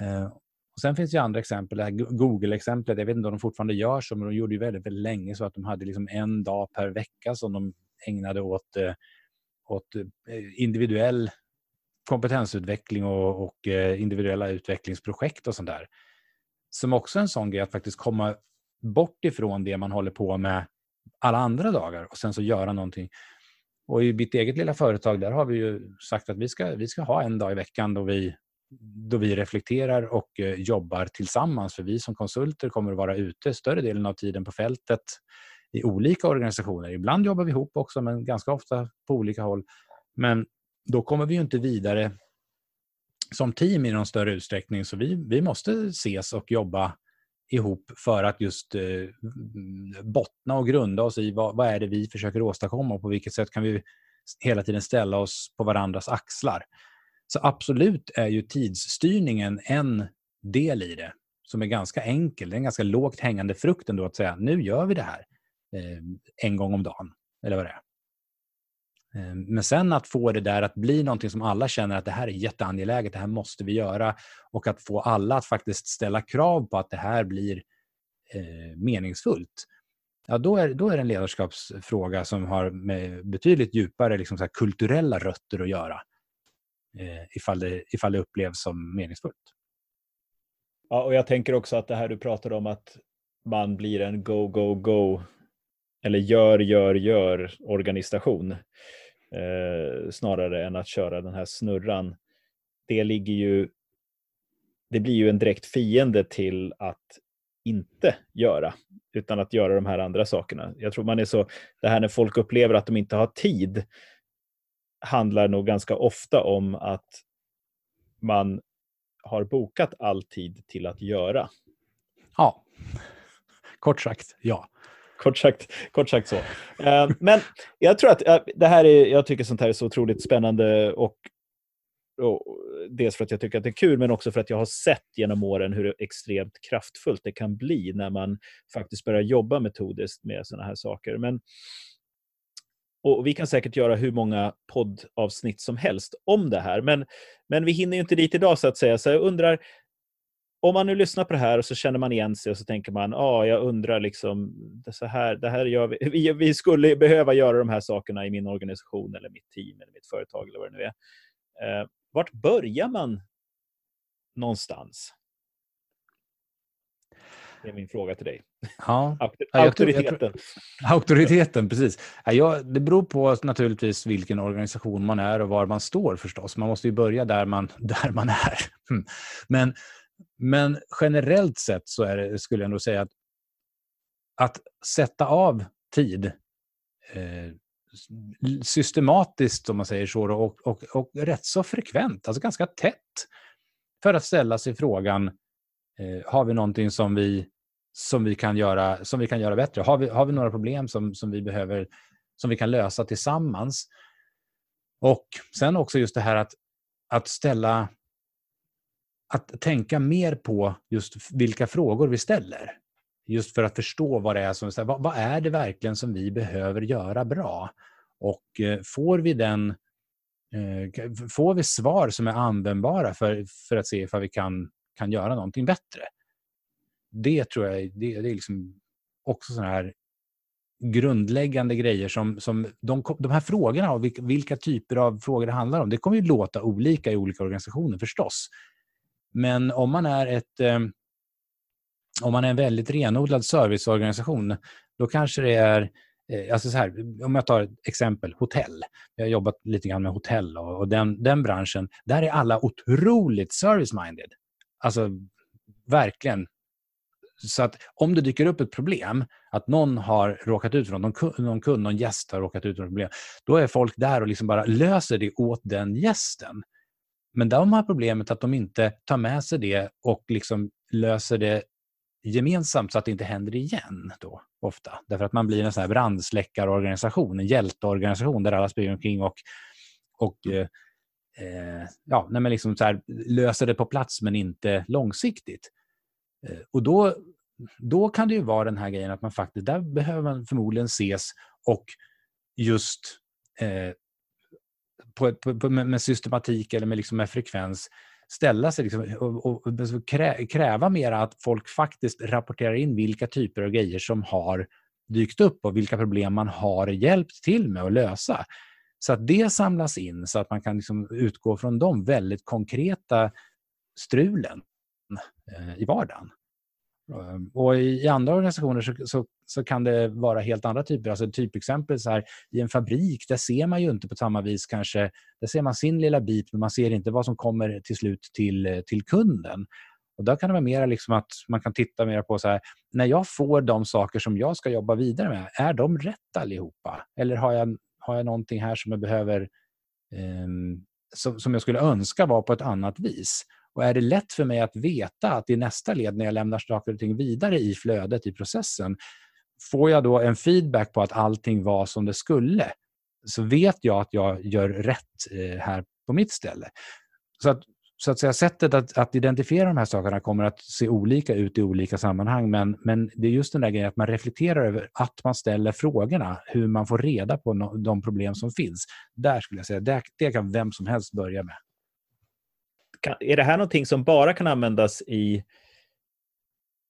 B: Eh, och sen finns det andra exempel, Google-exemplet, jag vet inte om de fortfarande gör så, men de gjorde ju väldigt, väldigt länge så att de hade liksom en dag per vecka som de ägnade åt, eh, åt eh, individuell kompetensutveckling och, och eh, individuella utvecklingsprojekt och sånt där. Som också är en sån grej att faktiskt komma bort ifrån det man håller på med alla andra dagar och sen så göra någonting. Och i mitt eget lilla företag där har vi ju sagt att vi ska, vi ska ha en dag i veckan då vi, då vi reflekterar och eh, jobbar tillsammans. För vi som konsulter kommer att vara ute större delen av tiden på fältet i olika organisationer. Ibland jobbar vi ihop också, men ganska ofta på olika håll. Men då kommer vi ju inte vidare som team i någon större utsträckning, så vi, vi måste ses och jobba ihop för att just eh, bottna och grunda oss i vad, vad är det vi försöker åstadkomma och på vilket sätt kan vi hela tiden ställa oss på varandras axlar. Så absolut är ju tidsstyrningen en del i det som är ganska enkel. Det är en ganska lågt hängande frukt ändå att säga nu gör vi det här eh, en gång om dagen. Eller vad det är. Ehm, men sen att få det där att bli någonting som alla känner att det här är jätteangeläget, det här måste vi göra och att få alla att faktiskt ställa krav på att det här blir eh, meningsfullt. Ja, då, är, då är det en ledarskapsfråga som har med betydligt djupare liksom så kulturella rötter att göra eh, ifall, det, ifall det upplevs som meningsfullt.
A: Ja, och jag tänker också att det här du pratar om att man blir en go, go, go eller gör, gör, gör organisation eh, snarare än att köra den här snurran. Det ligger ju, det blir ju en direkt fiende till att inte göra, utan att göra de här andra sakerna. Jag tror man är så, det här när folk upplever att de inte har tid, handlar nog ganska ofta om att man har bokat all tid till att göra.
B: Ja, kort sagt, ja.
A: Kort sagt, kort sagt så. Eh, men jag tror att eh, det här är, jag tycker sånt här är så otroligt spännande och, och, dels för att jag tycker att det är kul, men också för att jag har sett genom åren hur extremt kraftfullt det kan bli när man faktiskt börjar jobba metodiskt med såna här saker. Men, och vi kan säkert göra hur många poddavsnitt som helst om det här, men, men vi hinner inte dit idag så att säga. Så jag undrar, om man nu lyssnar på det här och så känner man igen sig och så tänker man, ja, ah, jag undrar liksom, det, så här, det här gör vi. vi. vi. skulle behöva göra de här sakerna i min organisation eller mitt team eller mitt företag eller vad det nu är. Eh, vart börjar man någonstans? Det är min fråga till dig.
B: Ja,
A: auktoriteten.
B: Tror, auktoriteten, precis. Ja, det beror på naturligtvis vilken organisation man är och var man står förstås. Man måste ju börja där man, där man är. Hmm. Men men generellt sett så är det, skulle jag nog säga att, att sätta av tid eh, systematiskt, om man säger så, och, och, och rätt så frekvent, alltså ganska tätt, för att ställa sig frågan, eh, har vi någonting som vi, som vi, kan, göra, som vi kan göra bättre? Har vi, har vi några problem som, som vi behöver, som vi kan lösa tillsammans? Och sen också just det här att, att ställa att tänka mer på just vilka frågor vi ställer. Just för att förstå vad det är som, vad, vad är det verkligen som vi behöver göra bra? Och eh, får vi den eh, får vi svar som är användbara för, för att se ifall vi kan, kan göra någonting bättre. Det tror jag det, det är liksom också sådana här grundläggande grejer som, som de, de här frågorna och vilka, vilka, typer av frågor det handlar om, det kommer ju låta olika i olika organisationer förstås. Men om man är ett eh, om man är en väldigt renodlad serviceorganisation, då kanske det är eh, Alltså så här, om jag tar ett exempel, hotell. Jag har jobbat lite grann med hotell och, och den, den branschen. Där är alla otroligt service-minded. Alltså verkligen så att om det dyker upp ett problem, att någon har råkat ut för någon, någon kund, någon gäst har råkat ut för ett problem, då är folk där och liksom bara löser det åt den gästen. Men de har problemet att de inte tar med sig det och liksom löser det gemensamt så att det inte händer igen. Då, ofta. Därför att man blir en sån här brandsläckarorganisation, en hjälteorganisation där alla springer omkring och, och eh, eh ja, nej, liksom så här, löser det på plats men inte långsiktigt. Eh, och då, då kan det ju vara den här grejen att man faktiskt, där behöver man förmodligen ses och just eh, på, på, med systematik eller med, liksom med frekvens ställa sig liksom, och, och, och krä, kräva mer att folk faktiskt rapporterar in vilka typer av grejer som har dykt upp och vilka problem man har hjälpt till med att lösa. Så att det samlas in så att man kan liksom utgå från de väldigt konkreta strulen eh, i vardagen. Ehm, och I andra organisationer så, så, så, kan det vara helt andra typer. Alltså typexempel så här, i en fabrik, där ser man ju inte på samma vis kanske, där ser man sin lilla bit men man ser inte vad som kommer till slut till, till kunden. Och Där kan det vara mer liksom att man kan titta mer på så här, när jag får de saker som jag ska jobba vidare med, är de rätt allihopa? Eller har jag, har jag någonting här som jag behöver eh, som, som jag skulle önska var på ett annat vis? Och är det lätt för mig att veta att i nästa led när jag lämnar saker och ting vidare i flödet, i processen, får jag då en feedback på att allting var som det skulle, så vet jag att jag gör rätt eh, här på mitt ställe. Så att, så att säga, sättet att, att, identifiera de här sakerna kommer att se olika ut i olika sammanhang, men, men det är just den där grejen att man reflekterar över att man ställer frågorna, hur man får reda på no, de problem som finns. Där skulle jag säga, det, det kan vem som helst börja med
A: är det här någonting som bara kan användas i,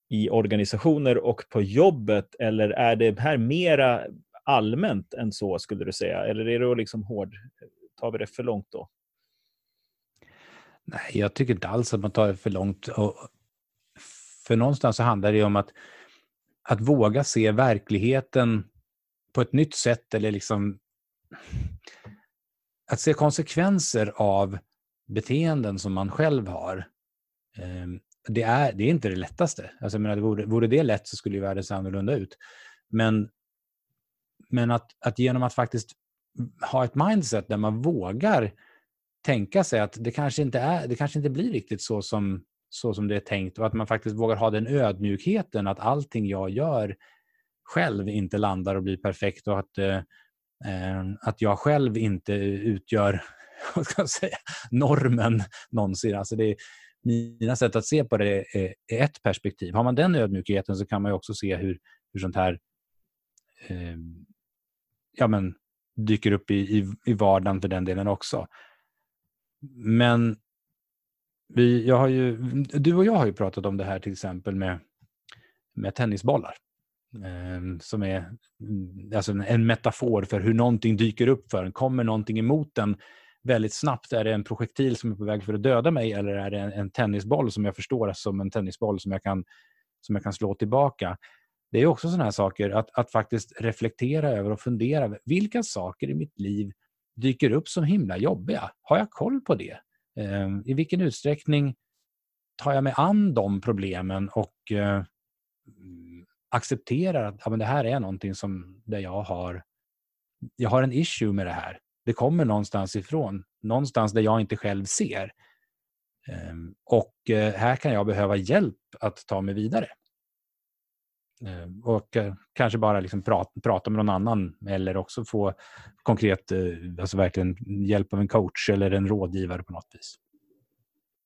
A: i organisationer och på jobbet eller är det här mera allmänt än så skulle du säga? Eller är det liksom hård, tar vi det för långt då?
B: Nej, jag tycker inte alls att man tar det för långt. för någonstans så handlar det om att, att våga se verkligheten på ett nytt sätt eller liksom att se konsekvenser av beteenden som man själv har, ehm, det är, det är inte det lättaste. Alltså, jag menar, vore, vore det lätt så skulle ju världen se annorlunda ut. Men, men att, att genom att faktiskt ha ett mindset där man vågar tänka sig att det kanske inte, är, det kanske inte blir riktigt så som, så som det är tänkt och att man faktiskt vågar ha den ödmjukheten att allting jag gör själv inte landar och blir perfekt och att, eh, eh att jag själv inte utgör vad ska jag säga, normen någonsin. Alltså det är, mina sätt att se på det är, är, ett perspektiv. Har man den ödmjukheten så kan man också se hur, hur sånt här eh, ja, men, dyker upp i, i, i vardagen för den delen också. Men vi, jag har ju, du och jag har ju pratat om det här till exempel med, med tennisbollar. Eh, som är mm, alltså en metafor för hur någonting dyker upp för en. Kommer någonting emot en väldigt snabbt. Är det en projektil som är på väg för att döda mig eller är det en, en tennisboll som jag förstår som en tennisboll som jag kan, som jag kan slå tillbaka? Det är också sådana här saker, att, att faktiskt reflektera över och fundera över vilka saker i mitt liv dyker upp som himla jobbiga? Har jag koll på det? Eh, I vilken utsträckning tar jag mig an de problemen och eh, accepterar att ja, men det här är någonting som där jag har, jag har en issue med det här. Det kommer någonstans ifrån, någonstans där jag inte själv ser. Ehm, och eh, här kan jag behöva hjälp att ta mig vidare. Ehm, och eh, kanske bara liksom prata, prata med någon annan eller också få konkret eh, alltså verkligen hjälp av en coach eller en rådgivare på något vis.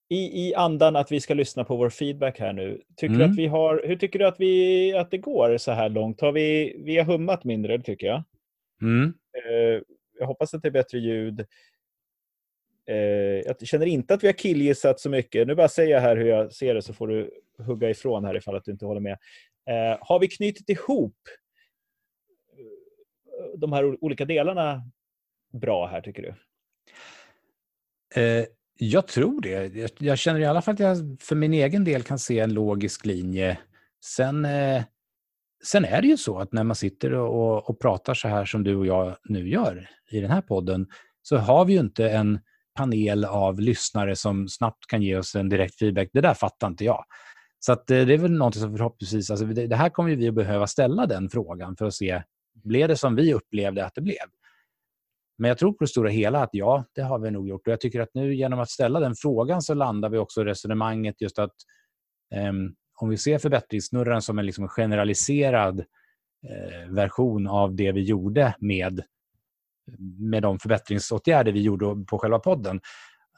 A: I, I andan att vi ska lyssna på vår feedback här nu. Tycker mm. att vi har, hur tycker du att, vi, att det går så här långt? Har vi, vi har hummat mindre, tycker jag.
B: Mm.
A: Jag hoppas att det är bättre ljud. Eh, jag känner inte att vi har killgissat så mycket. Nu bara säger jag här hur jag ser det så får du hugga ifrån här ifall att du inte håller med. Eh, har vi knutit ihop eh, de här olika delarna bra här, tycker du?
B: Eh, jag tror det. Jag, jag, känner i alla fall att jag för min egen del kan se en logisk linje. Sen, eh, sen är det ju så att när man sitter och, och pratar så här som du och jag nu gör i den här podden, så har vi ju inte en panel av lyssnare som snabbt kan ge oss en direkt feedback. Det där fattar inte jag. Så att, eh, det är väl någonting som förhoppningsvis, alltså det, det här kommer vi att behöva ställa den frågan för att se, blev det som vi upplevde att det blev? Men jag tror på det stora hela att ja, det har vi nog gjort. Och jag tycker att nu genom att ställa den frågan så landar vi också i resonemanget just att um, om vi ser förbättringssnurran som en liksom generaliserad eh, version av det vi gjorde med, med de förbättringsåtgärder vi gjorde på själva podden,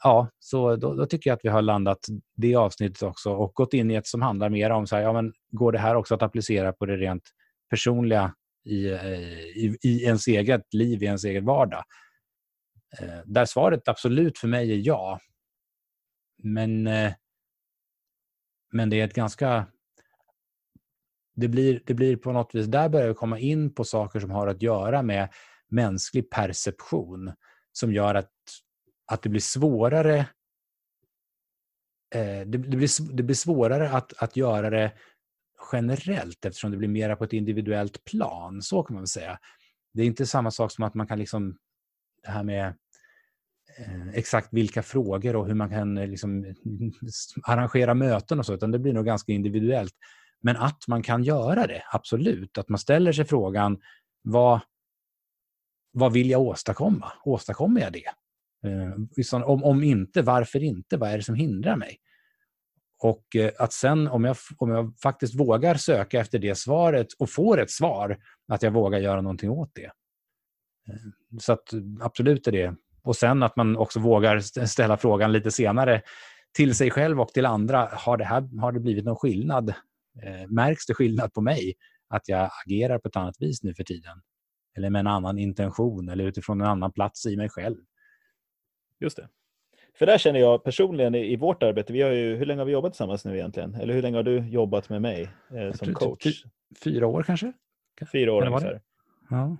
B: ja, så då, då, tycker jag att vi har landat det avsnittet också och gått in i ett som handlar mer om så här, ja, men går det här också att applicera på det rent personliga i, i, i ens eget liv, i ens egen vardag? Eh, där svaret absolut för mig är ja. Men, eh, men det är ett ganska... Det blir, det blir på något vis, där börjar vi komma in på saker som har att göra med mänsklig perception som gör att, att det blir svårare eh, det, det, blir, det blir svårare att, att göra det generellt eftersom det blir mera på ett individuellt plan. Så kan man väl säga. Det är inte samma sak som att man kan liksom det här med eh, Eh, exakt vilka frågor och hur man kan eh, liksom, arrangera möten och så, utan det blir nog ganska individuellt. Men att man kan göra det, absolut. Att man ställer sig frågan, vad, vad vill jag åstadkomma? Åstadkommer jag det? Eh, om, om inte, varför inte? Vad är det som hindrar mig? Och att sen om jag, om jag faktiskt vågar söka efter det svaret och får ett svar, att jag vågar göra någonting åt det. Så att absolut är det. Och sen att man också vågar ställa frågan lite senare till sig själv och till andra. Har det, här, har det blivit någon skillnad? Eh, märks det skillnad på mig? Att jag agerar på ett annat vis nu för tiden? Eller med en annan intention eller utifrån en annan plats i mig själv?
A: Just det. För där känner jag personligen i, i, vårt arbete, vi har ju, hur länge har vi jobbat tillsammans nu egentligen? Eller hur länge har du jobbat med mig eh, som coach? Typ
B: fyra år kanske?
A: Fyra år ungefär. Ja.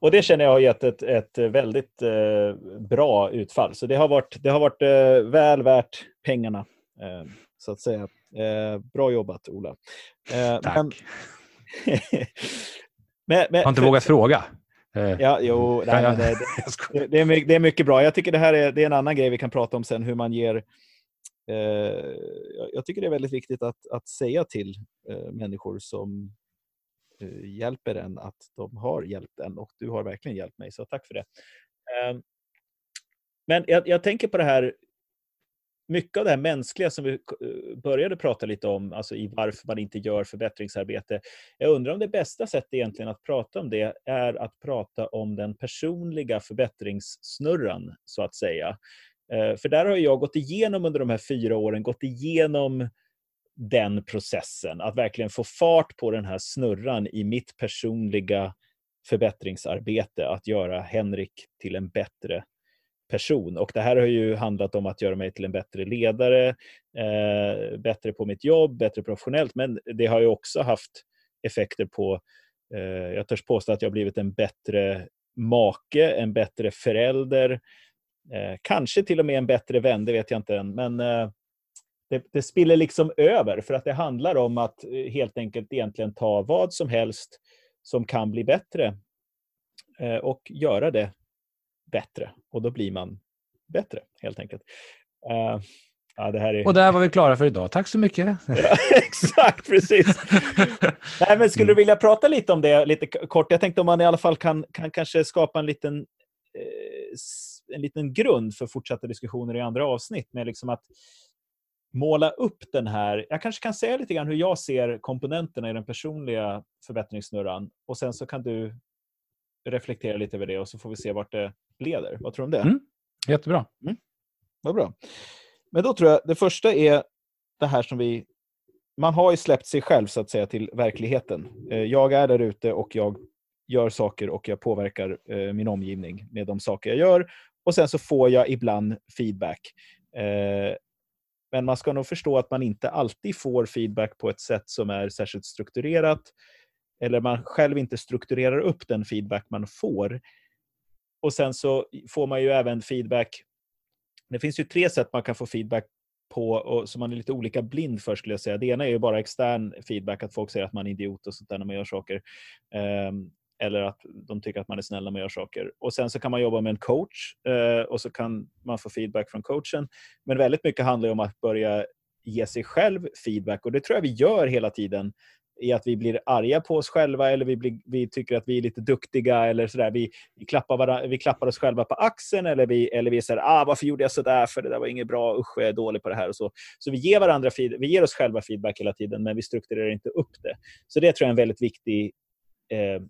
A: Och det känner jag har gett ett, ett väldigt eh, bra utfall. Så det har varit, det har varit eh, väl värt pengarna, eh, så att säga. Eh, bra jobbat, Ola.
B: Eh, Tack. Men, men, men, har inte vågat fråga.
A: Eh, ja, jo, nej, jag, det, det, det, är mycket, det är mycket bra. Jag tycker det här är, det är en annan grej vi kan prata om sen, hur man ger... Jag tycker det är väldigt viktigt att, att säga till människor som Eh, hjälper en att de har hjälpt en och du har verkligen hjälpt mig, så tack för det. Eh, men jag, jag tänker på det här mycket av det här mänskliga som vi eh, började prata lite om, alltså i varför man inte gör förbättringsarbete. Jag undrar om det bästa sättet egentligen att prata om det är att prata om den personliga förbättringssnurran, så att säga. Eh, för där har jag gått igenom under de här fyra åren, gått igenom den processen, att verkligen få fart på den här snurran i mitt personliga förbättringsarbete, att göra Henrik till en bättre person. Och det här har ju handlat om att göra mig till en bättre ledare, eh, bättre på mitt jobb, bättre professionellt, men det har ju också haft effekter på, eh, jag törs påstå att jag har blivit en bättre make, en bättre förälder, eh, kanske till och med en bättre vän, det vet jag inte än, men eh, det, det spiller liksom över för att det handlar om att eh, helt enkelt egentligen ta vad som helst som kan bli bättre eh, och göra det bättre och då blir man bättre helt enkelt. Uh,
B: ja, det här är... Och där var vi klara för idag. Tack så mycket.
A: ja, exakt, precis. Nej, men skulle du mm. vilja prata lite om det lite kort? Jag tänkte om man i alla fall kan, kan kanske skapa en liten, eh, en liten grund för fortsatta diskussioner i andra avsnitt med liksom att måla upp den här... Jag kanske kan säga lite grann hur jag ser komponenterna i den personliga förbättringssnurran och sen så kan du reflektera lite över det och så får vi se vart det leder. Vad tror du om det?
B: Mm. Jättebra. Mm.
A: Vad bra. Men då tror jag det första är det här som vi... Man har ju släppt sig själv så att säga till verkligheten. Eh, jag är där ute och jag gör saker och jag påverkar eh, min omgivning med de saker jag gör. Och sen så får jag ibland feedback. Men man ska nog förstå att man inte alltid får feedback på ett sätt som är särskilt strukturerat. Eller man själv inte strukturerar upp den feedback man får. Och sen så får man ju även feedback. Det finns ju tre sätt man kan få feedback på och som man är lite olika blind för skulle jag säga. Det ena är ju bara extern feedback, att folk säger att man är idiot och sånt där när man gör saker. Um, eller att de tycker att man är snäll när man gör saker. Och sen så kan man jobba med en coach eh, och så kan man få feedback från coachen. Men väldigt mycket handlar om att börja ge sig själv feedback och det tror jag vi gör hela tiden i att vi blir arga på oss själva eller vi, blir, vi tycker att vi är lite duktiga eller sådär. Vi, vi, klappar varandra, vi klappar oss själva på axeln eller vi, eller vi säger ah, varför gjorde jag sådär för det där var inget bra, usch jag är dålig på det här. Och så. så vi ger, varandra vi ger oss själva feedback hela tiden men vi strukturerar inte upp det. Så det tror jag är en väldigt viktig, eh,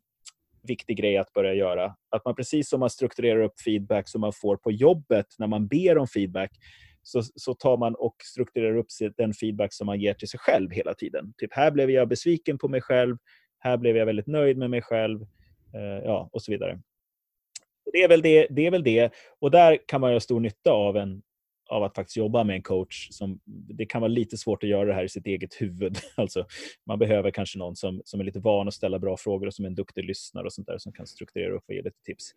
A: viktig grej att börja göra. Att man precis som man strukturerar upp feedback som man får på jobbet när man ber om feedback så, så tar man och strukturerar upp den feedback som man ger till sig själv hela tiden. Typ här blev jag besviken på mig själv, här blev jag väldigt nöjd med mig själv eh, ja, och så vidare. Det är, väl det, det är väl det. Och där kan man ha stor nytta av, en, av att faktiskt jobba med en coach. Som, det kan vara lite svårt att göra det här i sitt eget huvud. Alltså, man behöver kanske någon som, som är lite van att ställa bra frågor och som är en duktig lyssnare och sånt där som kan strukturera upp och ge lite tips.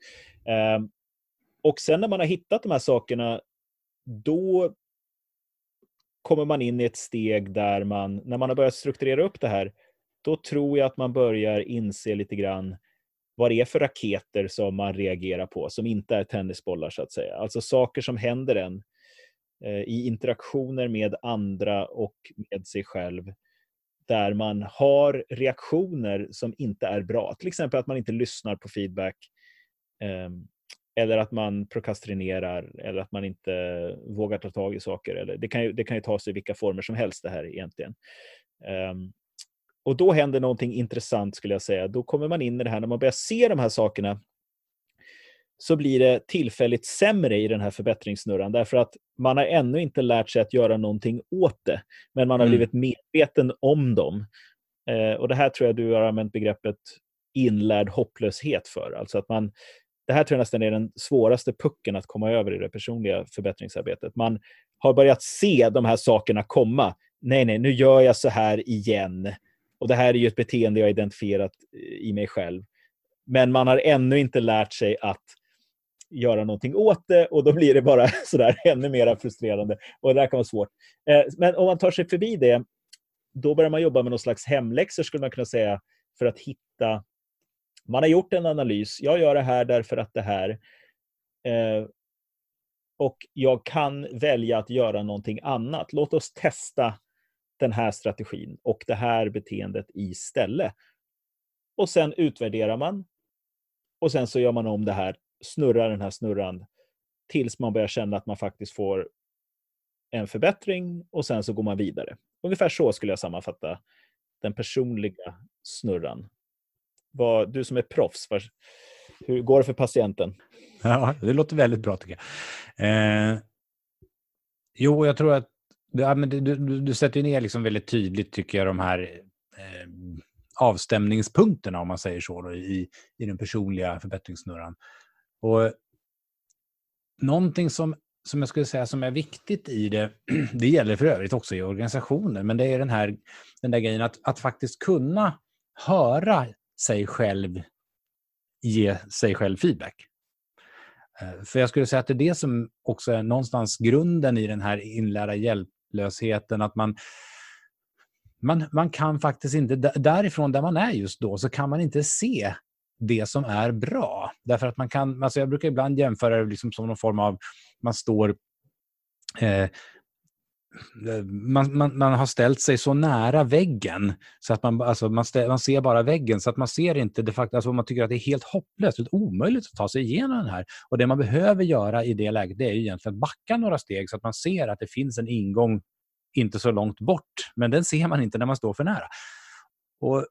A: Um, och sen när man har hittat de här sakerna då kommer man in i ett steg där man, när man har börjat strukturera upp det här, då tror jag att man börjar inse lite grann vad det är för raketer som man reagerar på, som inte är tennisbollar så att säga. Alltså saker som händer en Eh, i interaktioner med andra och med sig själv, där man har reaktioner som inte är bra. Till exempel att man inte lyssnar på feedback. Ehm, eller att man prokrastinerar eller att man inte vågar ta tag i saker. Eller, det, kan ju, det kan ju ta sig i vilka former som helst det här egentligen. Ehm, och då händer någonting intressant skulle jag säga. Då kommer man in i det här, när man börjar se de här sakerna så blir det tillfälligt sämre i den här förbättringssnurran därför att man har ännu inte lärt sig att göra någonting åt det. Men man har mm. blivit medveten om dem. Eh, och Det här tror jag du har använt begreppet inlärd hopplöshet för. Alltså att man, det här tror jag nästan är den svåraste pucken att komma över i det personliga förbättringsarbetet. Man har börjat se de här sakerna komma. Nej, nej, nu gör jag så här igen. Och det här är ju ett beteende jag identifierat i mig själv. Men man har ännu inte lärt sig att göra någonting åt det och då blir det bara sådär ännu mer frustrerande. Och det där kan vara svårt. Eh, men om man tar sig förbi det, då börjar man jobba med någon slags hemläxor skulle man kunna säga för att hitta man har gjort en analys. Jag gör det här därför att det här. Eh, och jag kan välja att göra någonting annat. Låt oss testa den här strategin och det här beteendet istället. Och sen utvärderar man. Och sen så gör man om det här, snurrar den här snurran tills man börjar känna att man faktiskt får en förbättring och sen så går man vidare. Ungefär så skulle jag sammanfatta den personliga snurran vad, du som är proffs, vad, hur går det för patienten?
B: Ja, det låter väldigt bra tycker jag. Eh, jo, jag tror att ja, men du, du, du sätter ner liksom väldigt tydligt, tycker jag, de här eh, avstämningspunkterna, om man säger så, då, i, i den personliga förbättringssnurran. Och eh, någonting som, som jag skulle säga som är viktigt i det, det gäller för övrigt också i organisationer, men det är den här den där grejen att, att faktiskt kunna höra sig själv ge sig själv feedback. Eh, för jag skulle säga att det är det som också är någonstans grunden i den här inlärda hjälplösheten, att man man, man kan faktiskt inte, därifrån där man är just då, så kan man inte se det som är bra. Därför att man kan, alltså jag brukar ibland jämföra det liksom som någon form av, man står eh, man, man, man, har ställt sig så nära väggen så att man, alltså man, stä, man ser bara väggen så att man ser inte det faktum, alltså man tycker att det är helt hopplöst, det omöjligt att ta sig igenom den här. Och det man behöver göra i det läget det är egentligen att backa några steg så att man ser att det finns en ingång inte så långt bort, men den ser man inte när man står för nära. Och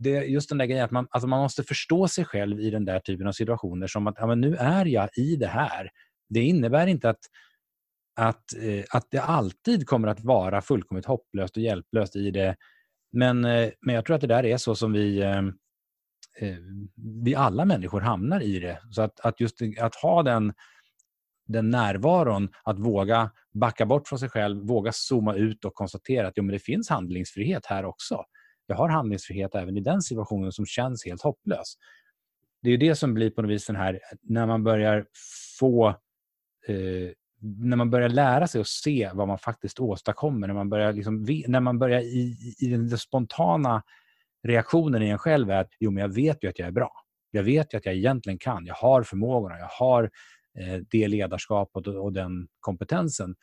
B: det just den där grejen att man, alltså man måste förstå sig själv i den där typen av situationer som att ja, men nu är jag i det här. Det innebär inte att att, eh, att det alltid kommer att vara fullkomligt hopplöst och hjälplöst i det. Men, eh, men jag tror att det där är så som vi, eh, eh vi alla människor hamnar i det. Så att, att just att ha den, den närvaron, att våga backa bort från sig själv, våga zooma ut och konstatera att jo, men det finns handlingsfrihet här också. Jag har handlingsfrihet även i den situationen som känns helt hopplös. Det är det som blir på något vis den här, när man börjar få eh, när man börjar lära sig att se vad man faktiskt åstadkommer, när man börjar, liksom, när man börjar i, i den spontana reaktionen i en själv är att jo, men jag vet ju att jag är bra. Jag vet ju att jag egentligen kan. Jag har förmågorna, jag har eh, det ledarskapet och, och den kompetensen.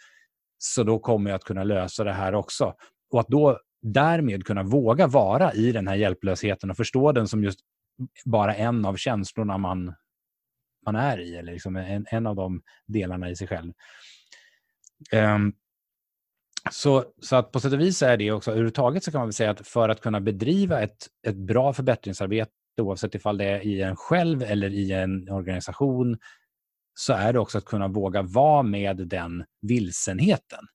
B: Så då kommer jag att kunna lösa det här också. Och att då därmed kunna våga vara i den här hjälplösheten och förstå den som just bara en av känslorna man, man är i, eller liksom en, en av de delarna i sig själv. Um, så, så att på sätt och vis är det också, överhuvudtaget så kan man väl säga att för att kunna bedriva ett, ett bra förbättringsarbete, oavsett ifall det är i en själv eller i en organisation, så är det också att kunna våga vara med den vilsenheten.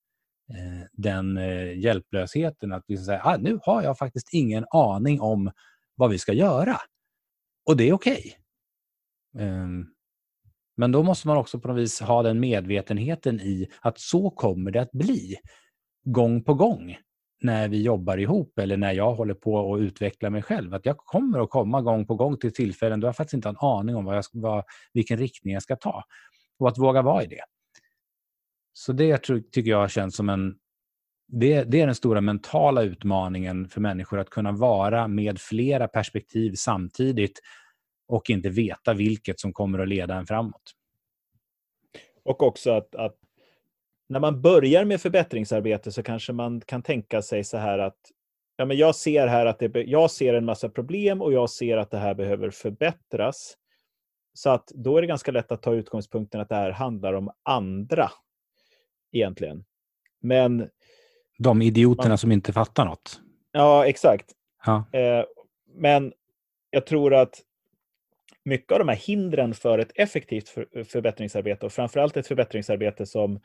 B: Eh, den eh, hjälplösheten, att liksom säga, ah, nu har jag faktiskt ingen aning om vad vi ska göra. Och det är okej. Okay. Men då måste man också på något vis ha den medvetenheten i att så kommer det att bli gång på gång när vi jobbar ihop eller när jag håller på att utveckla mig själv. Att jag kommer att komma gång på gång till tillfällen då jag faktiskt inte har en aning om vad jag vad, vilken riktning jag ska ta. Och att våga vara i det. Så det tycker jag känns som en... Det, det är den stora mentala utmaningen för människor, att kunna vara med flera perspektiv samtidigt och inte veta vilket som kommer att leda en framåt.
A: Och också att, att när man börjar med förbättringsarbete så kanske man kan tänka sig så här att ja, men jag ser här att det, jag ser en massa problem och jag ser att det här behöver förbättras. Så att då är det ganska lätt att ta utgångspunkten att det här handlar om andra egentligen. Men...
B: De idioterna man, som inte fattar något.
A: Ja, exakt. Ja. Eh, men jag tror att mycket av de här hindren för ett effektivt för, förbättringsarbete och framförallt ett förbättringsarbete som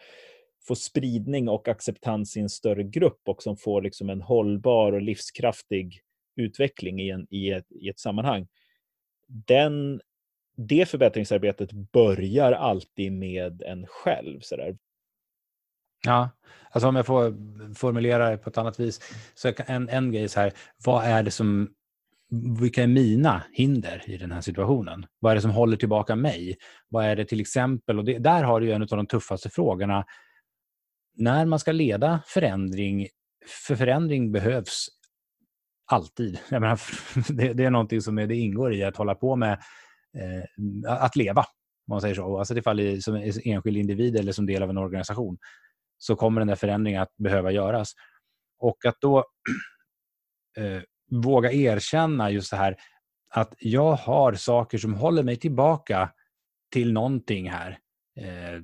A: får spridning och acceptans i en större grupp och som får liksom en hållbar och livskraftig utveckling i, en, i, ett, i ett sammanhang. Den, det förbättringsarbetet börjar alltid med en själv. Så där.
B: Ja, alltså om jag får formulera det på ett annat vis. Så en, en grej så här, vad är det som, vilka är mina hinder i den här situationen? Vad är det som håller tillbaka mig? Vad är det till exempel, och det, där har du en av de tuffaste frågorna, när man ska leda förändring, för förändring behövs alltid. Menar, det, det, är någonting som är, det ingår i att hålla på med eh, att leva, om man säger så. Alltså ifall det som enskild individ eller som del av en organisation så kommer den där förändringen att behöva göras. Och att då eh, våga erkänna just det här att jag har saker som håller mig tillbaka till någonting här. Eh,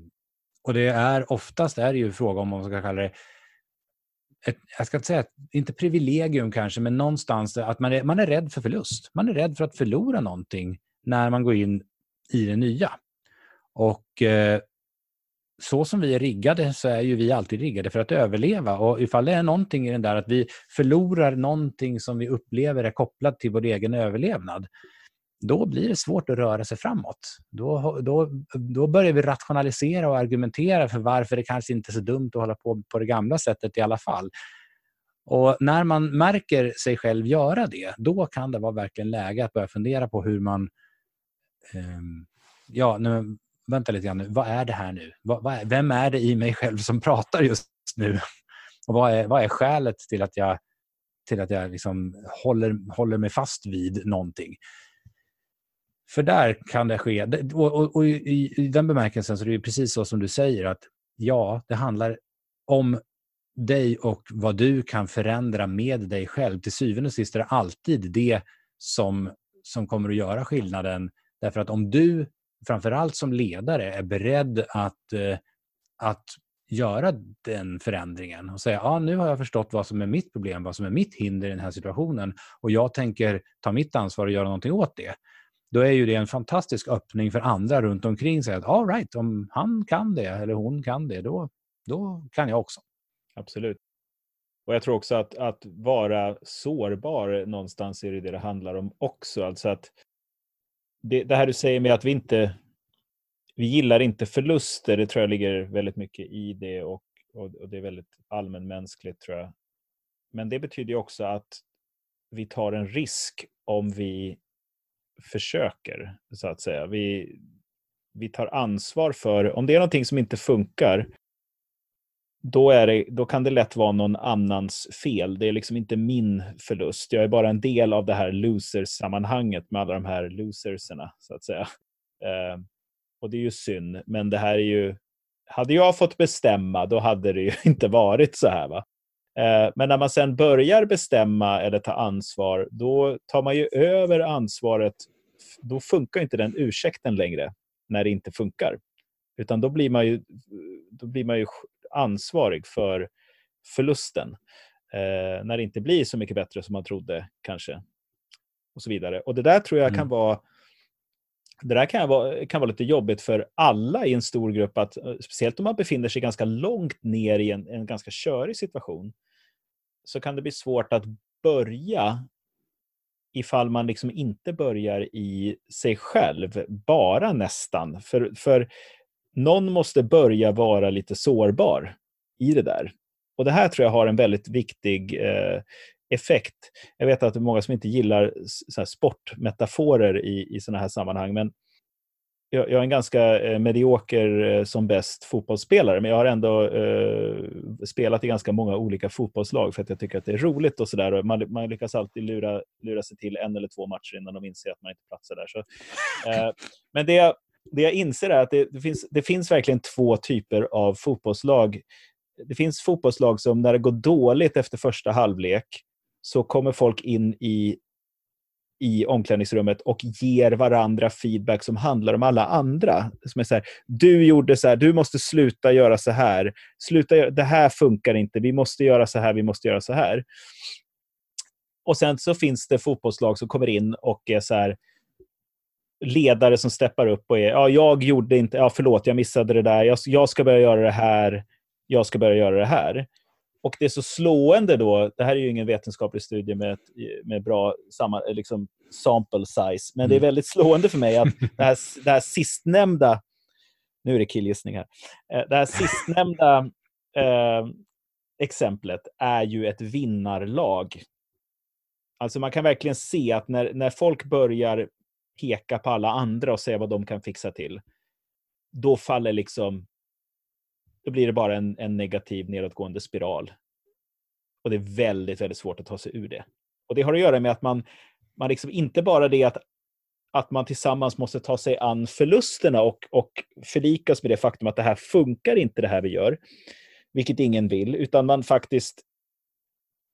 B: och det är oftast är det ju fråga om, om man ska kalla det, ett, jag ska inte säga, inte privilegium kanske, men någonstans att man är, man är rädd för förlust. Man är rädd för att förlora någonting när man går in i det nya. Och eh, så som vi är riggade så är ju vi alltid riggade för att överleva. Och ifall det är någonting i den där att vi förlorar någonting som vi upplever är kopplat till vår egen överlevnad, då blir det svårt att röra sig framåt. Då, då, då börjar vi rationalisera och argumentera för varför det kanske inte är så dumt att hålla på på det gamla sättet i alla fall. Och När man märker sig själv göra det, då kan det vara verkligen läge att börja fundera på hur man... Eh, ja, vänta lite grann nu. Vad är det här nu? Vad, vad är, vem är det i mig själv som pratar just nu? Och vad är, vad är skälet till att jag, till att jag liksom håller, håller mig fast vid någonting? För där kan det ske. Och, och, och i, i, den bemärkelsen så är det precis så som du säger att ja, det handlar om dig och vad du kan förändra med dig själv. Till syvende och sist är det alltid det som, som kommer att göra skillnaden. Därför att om du, framförallt som ledare, är beredd att, eh, att göra den förändringen och säga ja, nu har jag förstått vad som är mitt problem, vad som är mitt hinder i den här situationen och jag tänker ta mitt ansvar och göra någonting åt det då är ju det en fantastisk öppning för andra runt omkring sig. Att all right, om han kan det eller hon kan det, då, då kan jag också.
A: Absolut. Och jag tror också att, att vara sårbar någonstans är det det det handlar om också. Alltså att det, det här du säger med att vi inte vi gillar inte förluster, det tror jag ligger väldigt mycket i det och, och, och det är väldigt allmänmänskligt tror jag. Men det betyder också att vi tar en risk om vi försöker, så att säga. Vi, vi tar ansvar för, om det är någonting som inte funkar, då, är det, då kan det lätt vara någon annans fel. Det är liksom inte min förlust. Jag är bara en del av det här losers-sammanhanget med alla de här loserserna, så att säga. Eh, och det är ju synd, men det här är ju... Hade jag fått bestämma, då hade det ju inte varit så här. Va? Eh, men när man sen börjar bestämma eller ta ansvar, då tar man ju över ansvaret. Då funkar inte den ursäkten längre, när det inte funkar. Utan då blir man ju, då blir man ju ansvarig för förlusten. Eh, när det inte blir så mycket bättre som man trodde, kanske. Och så vidare. Och det där tror jag mm. kan vara det där kan vara, kan vara lite jobbigt för alla i en stor grupp, att, eh, speciellt om man befinner sig ganska långt ner i en, en ganska körig situation, så kan det bli svårt att börja ifall man liksom inte börjar i sig själv, bara nästan. För, för någon måste börja vara lite sårbar i det där. Och det här tror jag har en väldigt viktig eh, effekt. Jag vet att det är många som inte gillar sportmetaforer i, i sådana här sammanhang, men jag, jag är en ganska eh, medioker eh, som bäst fotbollsspelare, men jag har ändå eh, spelat i ganska många olika fotbollslag för att jag tycker att det är roligt och sådär. Man, man lyckas alltid lura, lura sig till en eller två matcher innan de inser att man inte platsar där. Så, eh, men det, det jag inser är att det, det, finns, det finns verkligen två typer av fotbollslag. Det finns fotbollslag som när det går dåligt efter första halvlek så kommer folk in i, i omklädningsrummet och ger varandra feedback som handlar om alla andra. Som är så här, du gjorde så här, du måste sluta göra så här. Sluta, det här funkar inte, vi måste göra så här, vi måste göra så här. Och sen så finns det fotbollslag som kommer in och är så här, ledare som steppar upp och är, ja, jag gjorde inte, ja, förlåt, jag missade det där, jag, jag ska börja göra det här, jag ska börja göra det här. Och det är så slående då, det här är ju ingen vetenskaplig studie med, med bra samma, liksom sample size, men det är mm. väldigt slående för mig att det här, det här sistnämnda, nu är det killgissning här, eh, det här sistnämnda eh, exemplet är ju ett vinnarlag. Alltså man kan verkligen se att när, när folk börjar peka på alla andra och säga vad de kan fixa till, då faller liksom då blir det bara en, en negativ nedåtgående spiral. Och det är väldigt, väldigt svårt att ta sig ur det. Och det har att göra med att man, man liksom inte bara det att, att man tillsammans måste ta sig an förlusterna och, och förlikas med det faktum att det här funkar inte det här vi gör, vilket ingen vill, utan man faktiskt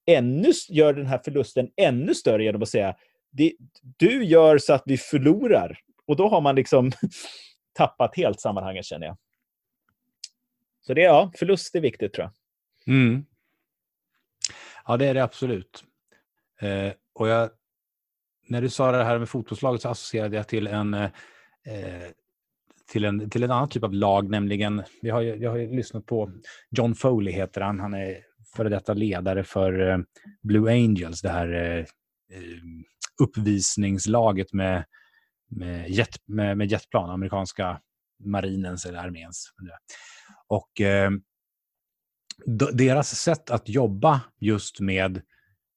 A: ännu gör den här förlusten ännu större genom att säga det, du gör så att vi förlorar. Och då har man liksom tappat helt sammanhanget känner jag. Så det, ja, förlust är viktigt tror jag.
B: Mm. Ja, det är det absolut. Eh, och jag, när du sa det här med fotbollslaget så associerade jag till en, eh, eh till en, till en annan typ av lag, nämligen, vi har, jag har ju lyssnat på John Foley heter han, han är före detta ledare för eh, Blue Angels, det här eh, eh uppvisningslaget med, med, jet, med, med jetplan, amerikanska marinens eller arméns. Och eh, deras sätt att jobba just med,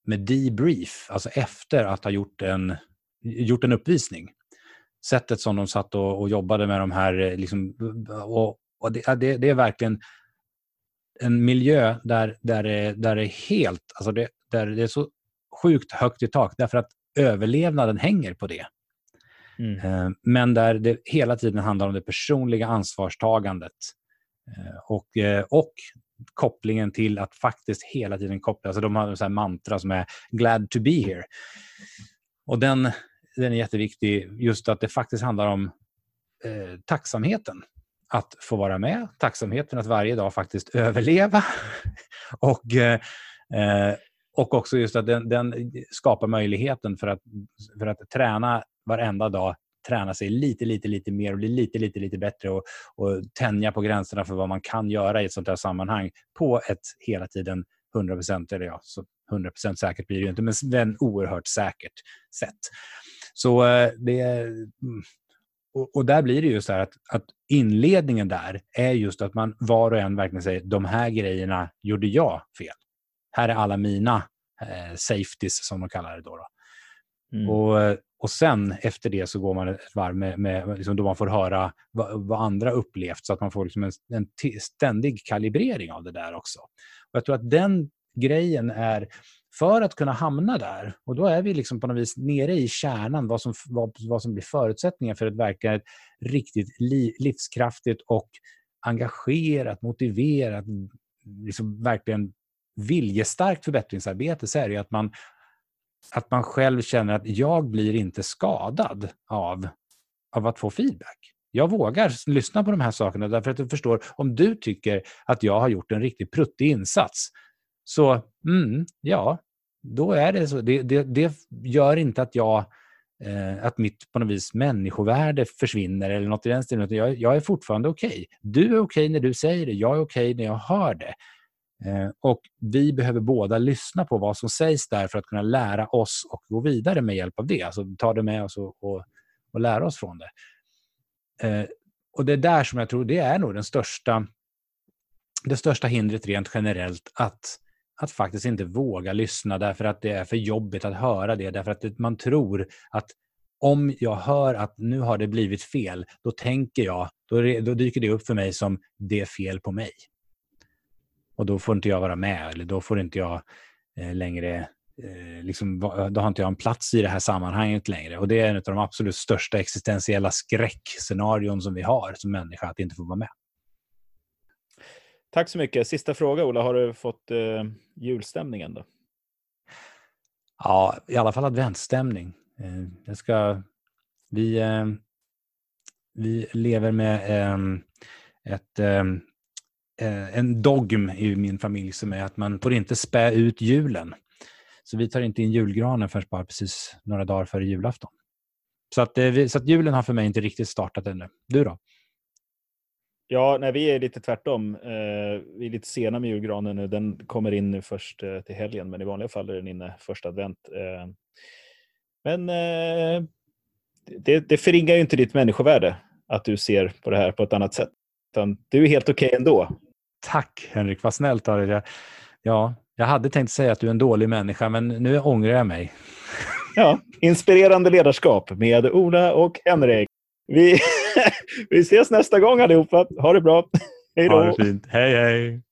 B: med debrief, alltså efter att ha gjort en, gjort en uppvisning. Sättet som de satt och, och jobbade med de här, eh, liksom, och, och det, det, det, är verkligen en miljö där, där, det, där det är helt, alltså det, där det är så sjukt högt i tak, därför att överlevnaden hänger på det. Mm. Eh, men där det hela tiden handlar om det personliga ansvarstagandet. Eh, och, eh, och kopplingen till att faktiskt hela tiden koppla, alltså de har en mantra som är glad to be here. Och den, den är jätteviktig, just att det faktiskt handlar om eh, tacksamheten att få vara med, tacksamheten att varje dag faktiskt överleva och, eh, och också just att den, den, skapar möjligheten för att, för att träna varenda dag träna sig lite, lite, lite mer och bli lite, lite, lite bättre och, och tänja på gränserna för vad man kan göra i ett sånt här sammanhang på ett hela tiden 100 procent, eller ja, så 100 procent säkert blir det ju inte, men, men oerhört säkert sätt. Så eh, det, mm. och, och, där blir det ju så här att, att, inledningen där är just att man var och en verkligen säger de här grejerna gjorde jag fel. Här är alla mina eh, safeties som de kallar det då. då. Mm. Och, och sen efter det så går man ett varv med, med liksom då man får höra vad, vad, andra upplevt så att man får liksom en, en ständig kalibrering av det där också. Och jag tror att den grejen är för att kunna hamna där, och då är vi liksom på något vis nere i kärnan, vad som, vad, vad som blir förutsättningen för ett verkligen riktigt li, livskraftigt och engagerat, motiverat, liksom verkligen viljestarkt förbättringsarbete, så är det att man, att man själv känner att jag blir inte skadad av, av att få feedback. Jag vågar lyssna på de här sakerna därför att jag förstår, om du tycker att jag har gjort en riktigt pruttig insats, så mm, ja, då är det så. Det, det, det gör inte att jag eh, att mitt på något vis människovärde försvinner eller något i den stilen. Jag, jag är fortfarande okej. Okay. Du är okej okay när du säger det. Jag är okej okay när jag hör det. Eh, och vi behöver båda lyssna på vad som sägs där för att kunna lära oss och gå vidare med hjälp av det. Alltså ta det med oss och, och, och lära oss från det. Eh, och det är där som jag tror det är nog den största, det största hindret rent generellt att att faktiskt inte våga lyssna därför att det är för jobbigt att höra det. Därför att man tror att om jag hör att nu har det blivit fel, då tänker jag, då, då dyker det upp för mig som det är fel på mig. Och då får inte jag vara med, eller då får inte jag eh, längre eh, Liksom, då har inte jag en plats i det här sammanhanget längre. Och Det är en av de absolut största existentiella skräckscenarion som vi har som människa, att inte få vara med.
A: Tack så mycket. Sista fråga, Ola. Har du fått eh, julstämningen? Då?
B: Ja, i alla fall adventsstämning. Eh, jag ska, vi, eh, vi lever med eh, ett, eh, Eh, en dogm i min familj som är att man får inte spä ut julen. Så vi tar inte in julgranen förrän bara precis några dagar före julafton. Så att, eh, så att julen har för mig inte riktigt startat ännu. Du då?
A: Ja, nej, vi är lite tvärtom. Eh, vi är lite sena med julgranen nu. Den kommer in nu först till helgen, men i vanliga fall är den inne första advent. Men det, det förringar ju inte ditt människovärde att du ser på det här på ett annat sätt. Utan du är helt okej okay ändå.
B: Tack Henrik, vad snällt av dig. Ja, jag hade tänkt säga att du är en dålig människa, men nu ångrar jag mig.
A: Ja, inspirerande ledarskap med Ola och Henrik. Vi, vi ses nästa gång allihopa. Ha det bra. Hej då.
B: Ha det fint. Hej, hej.